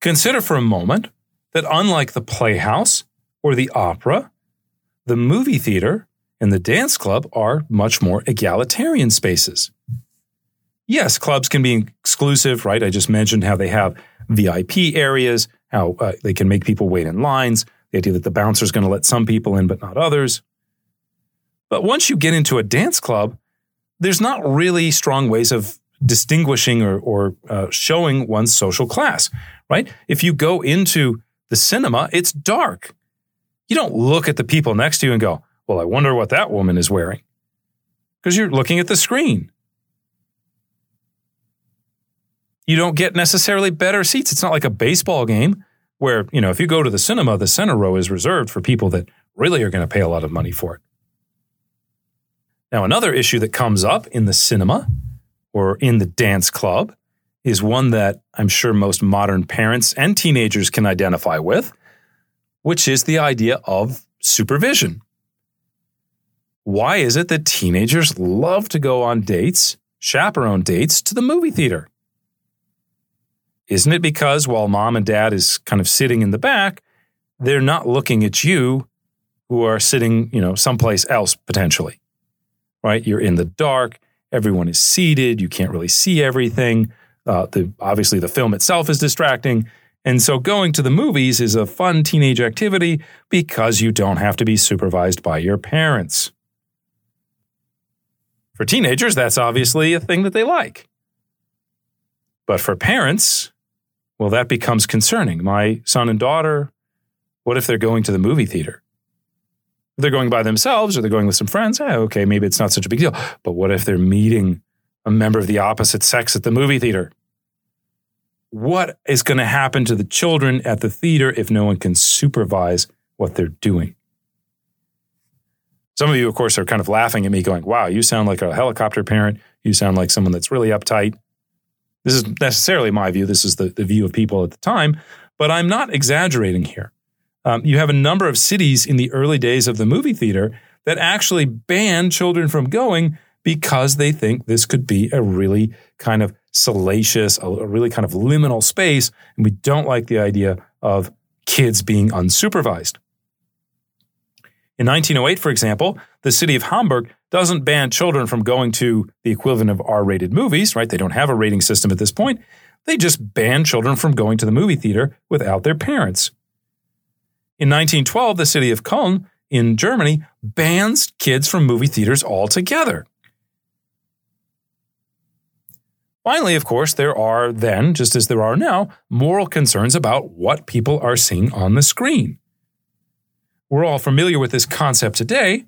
D: Consider for a moment that unlike the playhouse or the opera, the movie theater and the dance club are much more egalitarian spaces. Yes, clubs can be exclusive, right? I just mentioned how they have VIP areas, how uh, they can make people wait in lines. the idea that the bouncer is going to let some people in but not others. But once you get into a dance club, there's not really strong ways of distinguishing or, or uh, showing one's social class, right? If you go into the cinema, it's dark. You don't look at the people next to you and go, well, I wonder what that woman is wearing. Because you're looking at the screen. You don't get necessarily better seats. It's not like a baseball game where, you know, if you go to the cinema, the center row is reserved for people that really are going to pay a lot of money for it. Now, another issue that comes up in the cinema or in the dance club is one that I'm sure most modern parents and teenagers can identify with, which is the idea of supervision. Why is it that teenagers love to go on dates, chaperone dates, to the movie theater? Isn't it because while mom and dad is kind of sitting in the back, they're not looking at you who are sitting, you know, someplace else potentially? Right? You're in the dark Everyone is seated. You can't really see everything. Uh, the, obviously, the film itself is distracting. And so going to the movies is a fun teenage activity because you don't have to be supervised by your parents. For teenagers, that's obviously a thing that they like. But for parents, well, that becomes concerning. My son and daughter, what if they're going to the movie theater? If they're going by themselves or they're going with some friends, eh, okay, maybe it's not such a big deal. But what if they're meeting a member of the opposite sex at the movie theater? What is going to happen to the children at the theater if no one can supervise what they're doing? Some of you, of course, are kind of laughing at me, going, Wow, you sound like a helicopter parent. You sound like someone that's really uptight. This is necessarily my view. This is the, the view of people at the time, but I'm not exaggerating here. Um, you have a number of cities in the early days of the movie theater that actually ban children from going because they think this could be a really kind of salacious, a, a really kind of liminal space. And we don't like the idea of kids being unsupervised. In 1908, for example, the city of Hamburg doesn't ban children from going to the equivalent of R rated movies, right? They don't have a rating system at this point. They just ban children from going to the movie theater without their parents. In 1912, the city of Köln in Germany bans kids from movie theaters altogether. Finally, of course, there are then, just as there are now, moral concerns about what people are seeing on the screen. We're all familiar with this concept today,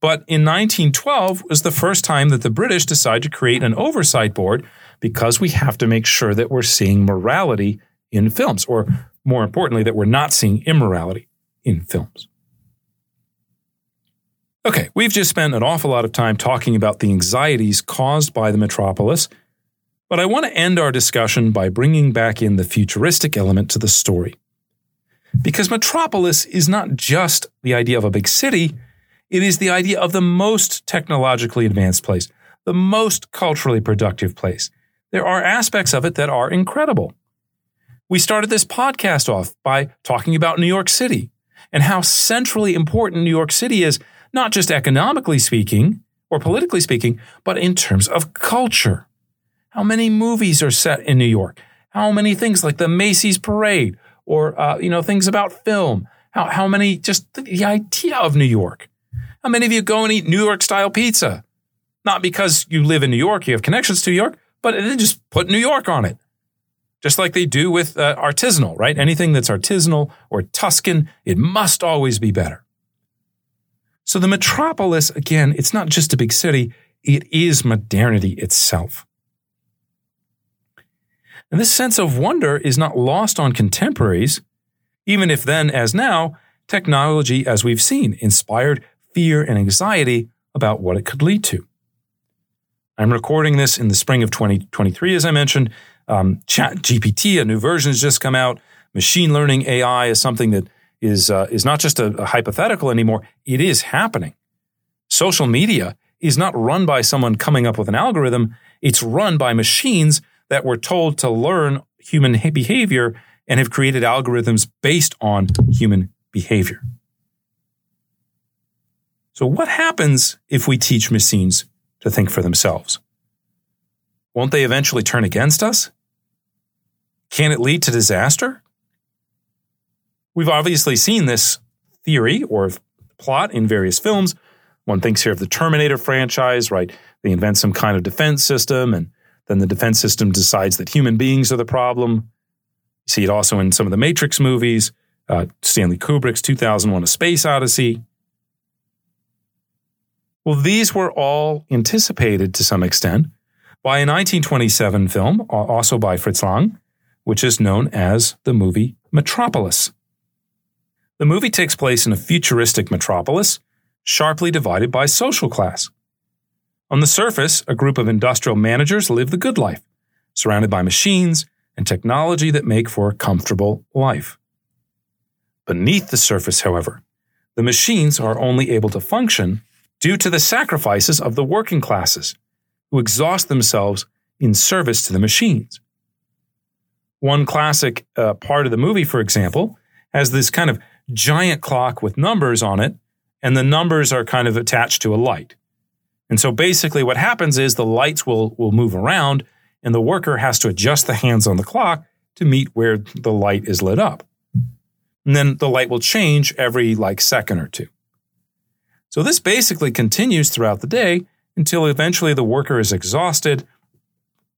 D: but in 1912 was the first time that the British decided to create an oversight board because we have to make sure that we're seeing morality in films, or more importantly, that we're not seeing immorality in films. Okay, we've just spent an awful lot of time talking about the anxieties caused by the metropolis, but I want to end our discussion by bringing back in the futuristic element to the story. Because metropolis is not just the idea of a big city, it is the idea of the most technologically advanced place, the most culturally productive place. There are aspects of it that are incredible. We started this podcast off by talking about New York City and how centrally important New York City is, not just economically speaking or politically speaking, but in terms of culture. How many movies are set in New York? How many things like the Macy's Parade or, uh, you know, things about film? How, how many, just the idea of New York? How many of you go and eat New York style pizza? Not because you live in New York, you have connections to New York, but they just put New York on it just like they do with uh, artisanal, right? Anything that's artisanal or Tuscan, it must always be better. So the metropolis, again, it's not just a big city, it is modernity itself. And this sense of wonder is not lost on contemporaries, even if then, as now, technology, as we've seen, inspired fear and anxiety about what it could lead to. I'm recording this in the spring of 2023, as I mentioned, um, Chat GPT, a new version has just come out. Machine learning AI is something that is uh, is not just a, a hypothetical anymore. It is happening. Social media is not run by someone coming up with an algorithm. It's run by machines that were told to learn human behavior and have created algorithms based on human behavior. So, what happens if we teach machines to think for themselves? Won't they eventually turn against us? Can it lead to disaster? We've obviously seen this theory or plot in various films. One thinks here of the Terminator franchise, right? They invent some kind of defense system, and then the defense system decides that human beings are the problem. You see it also in some of the Matrix movies, uh, Stanley Kubrick's 2001 A Space Odyssey. Well, these were all anticipated to some extent by a 1927 film, also by Fritz Lang, which is known as the movie Metropolis. The movie takes place in a futuristic metropolis, sharply divided by social class. On the surface, a group of industrial managers live the good life, surrounded by machines and technology that make for a comfortable life. Beneath the surface, however, the machines are only able to function due to the sacrifices of the working classes, who exhaust themselves in service to the machines. One classic uh, part of the movie, for example, has this kind of giant clock with numbers on it, and the numbers are kind of attached to a light. And so basically, what happens is the lights will, will move around, and the worker has to adjust the hands on the clock to meet where the light is lit up. And then the light will change every like second or two. So this basically continues throughout the day until eventually the worker is exhausted.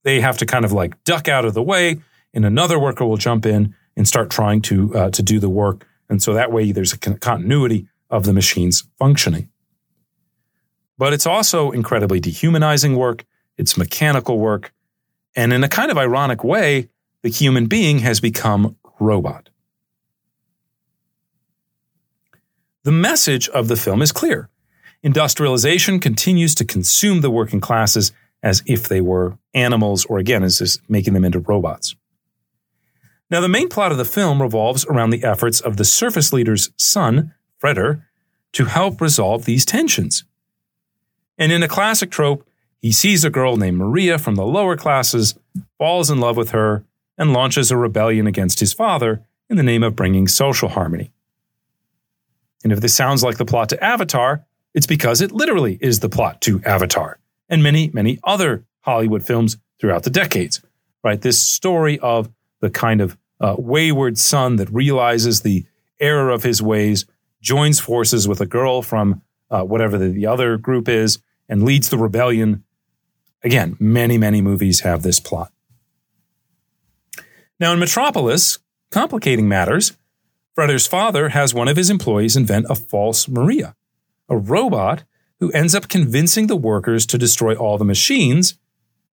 D: They have to kind of like duck out of the way, and another worker will jump in and start trying to uh, to do the work and so that way there's a continuity of the machine's functioning. But it's also incredibly dehumanizing work, it's mechanical work, and in a kind of ironic way, the human being has become robot. The message of the film is clear. Industrialization continues to consume the working classes as if they were animals, or again, as just making them into robots. Now, the main plot of the film revolves around the efforts of the surface leader's son, Freder, to help resolve these tensions. And in a classic trope, he sees a girl named Maria from the lower classes, falls in love with her, and launches a rebellion against his father in the name of bringing social harmony. And if this sounds like the plot to Avatar, it's because it literally is the plot to Avatar and many, many other Hollywood films throughout the decades, right? This story of the kind of uh, wayward son that realizes the error of his ways, joins forces with a girl from uh, whatever the, the other group is, and leads the rebellion. Again, many, many movies have this plot. Now, in Metropolis, complicating matters, Freder's father has one of his employees invent a false Maria, a robot who ends up convincing the workers to destroy all the machines,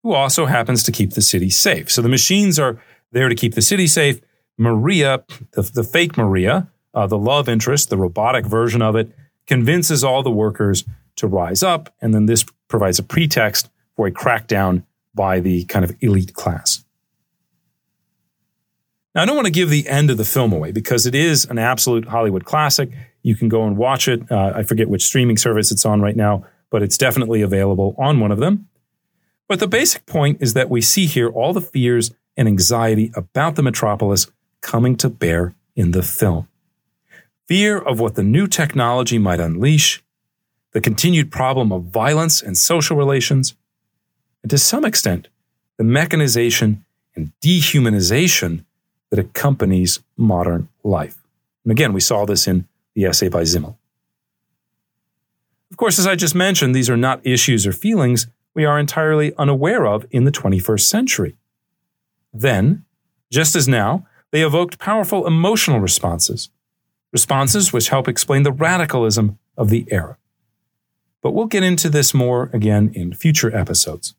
D: who also happens to keep the city safe. So the machines are there to keep the city safe. Maria, the, the fake Maria, uh, the love interest, the robotic version of it, convinces all the workers to rise up. And then this provides a pretext for a crackdown by the kind of elite class. Now, I don't want to give the end of the film away because it is an absolute Hollywood classic. You can go and watch it. Uh, I forget which streaming service it's on right now, but it's definitely available on one of them. But the basic point is that we see here all the fears and anxiety about the metropolis coming to bear in the film. Fear of what the new technology might unleash, the continued problem of violence and social relations, and to some extent, the mechanization and dehumanization that accompanies modern life. And again, we saw this in the essay by Simmel. Of course, as I just mentioned, these are not issues or feelings we are entirely unaware of in the 21st century. Then, just as now, they evoked powerful emotional responses, responses which help explain the radicalism of the era. But we'll get into this more again in future episodes.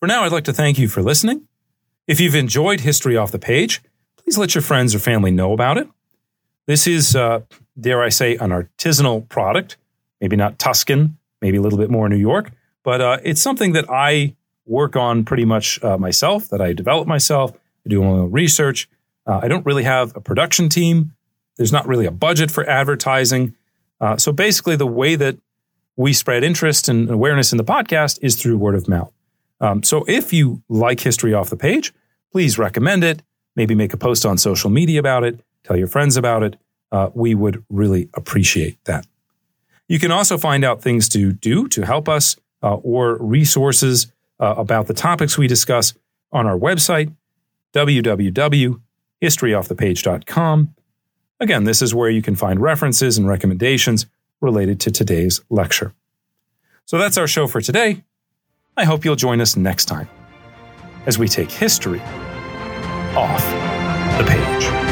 D: For now, I'd like to thank you for listening. If you've enjoyed History Off the Page, please let your friends or family know about it. This is, uh, dare I say, an artisanal product, maybe not Tuscan, maybe a little bit more New York, but uh, it's something that I work on pretty much uh, myself, that I develop myself. I do my own research. Uh, I don't really have a production team. There's not really a budget for advertising. Uh, so basically, the way that we spread interest and awareness in the podcast is through word of mouth. Um, so if you like History Off the Page, please recommend it. Maybe make a post on social media about it. Tell your friends about it. Uh, we would really appreciate that. You can also find out things to do to help us uh, or resources uh, about the topics we discuss on our website, www.historyoffthepage.com. Again, this is where you can find references and recommendations related to today's lecture. So that's our show for today. I hope you'll join us next time as we take history off the page.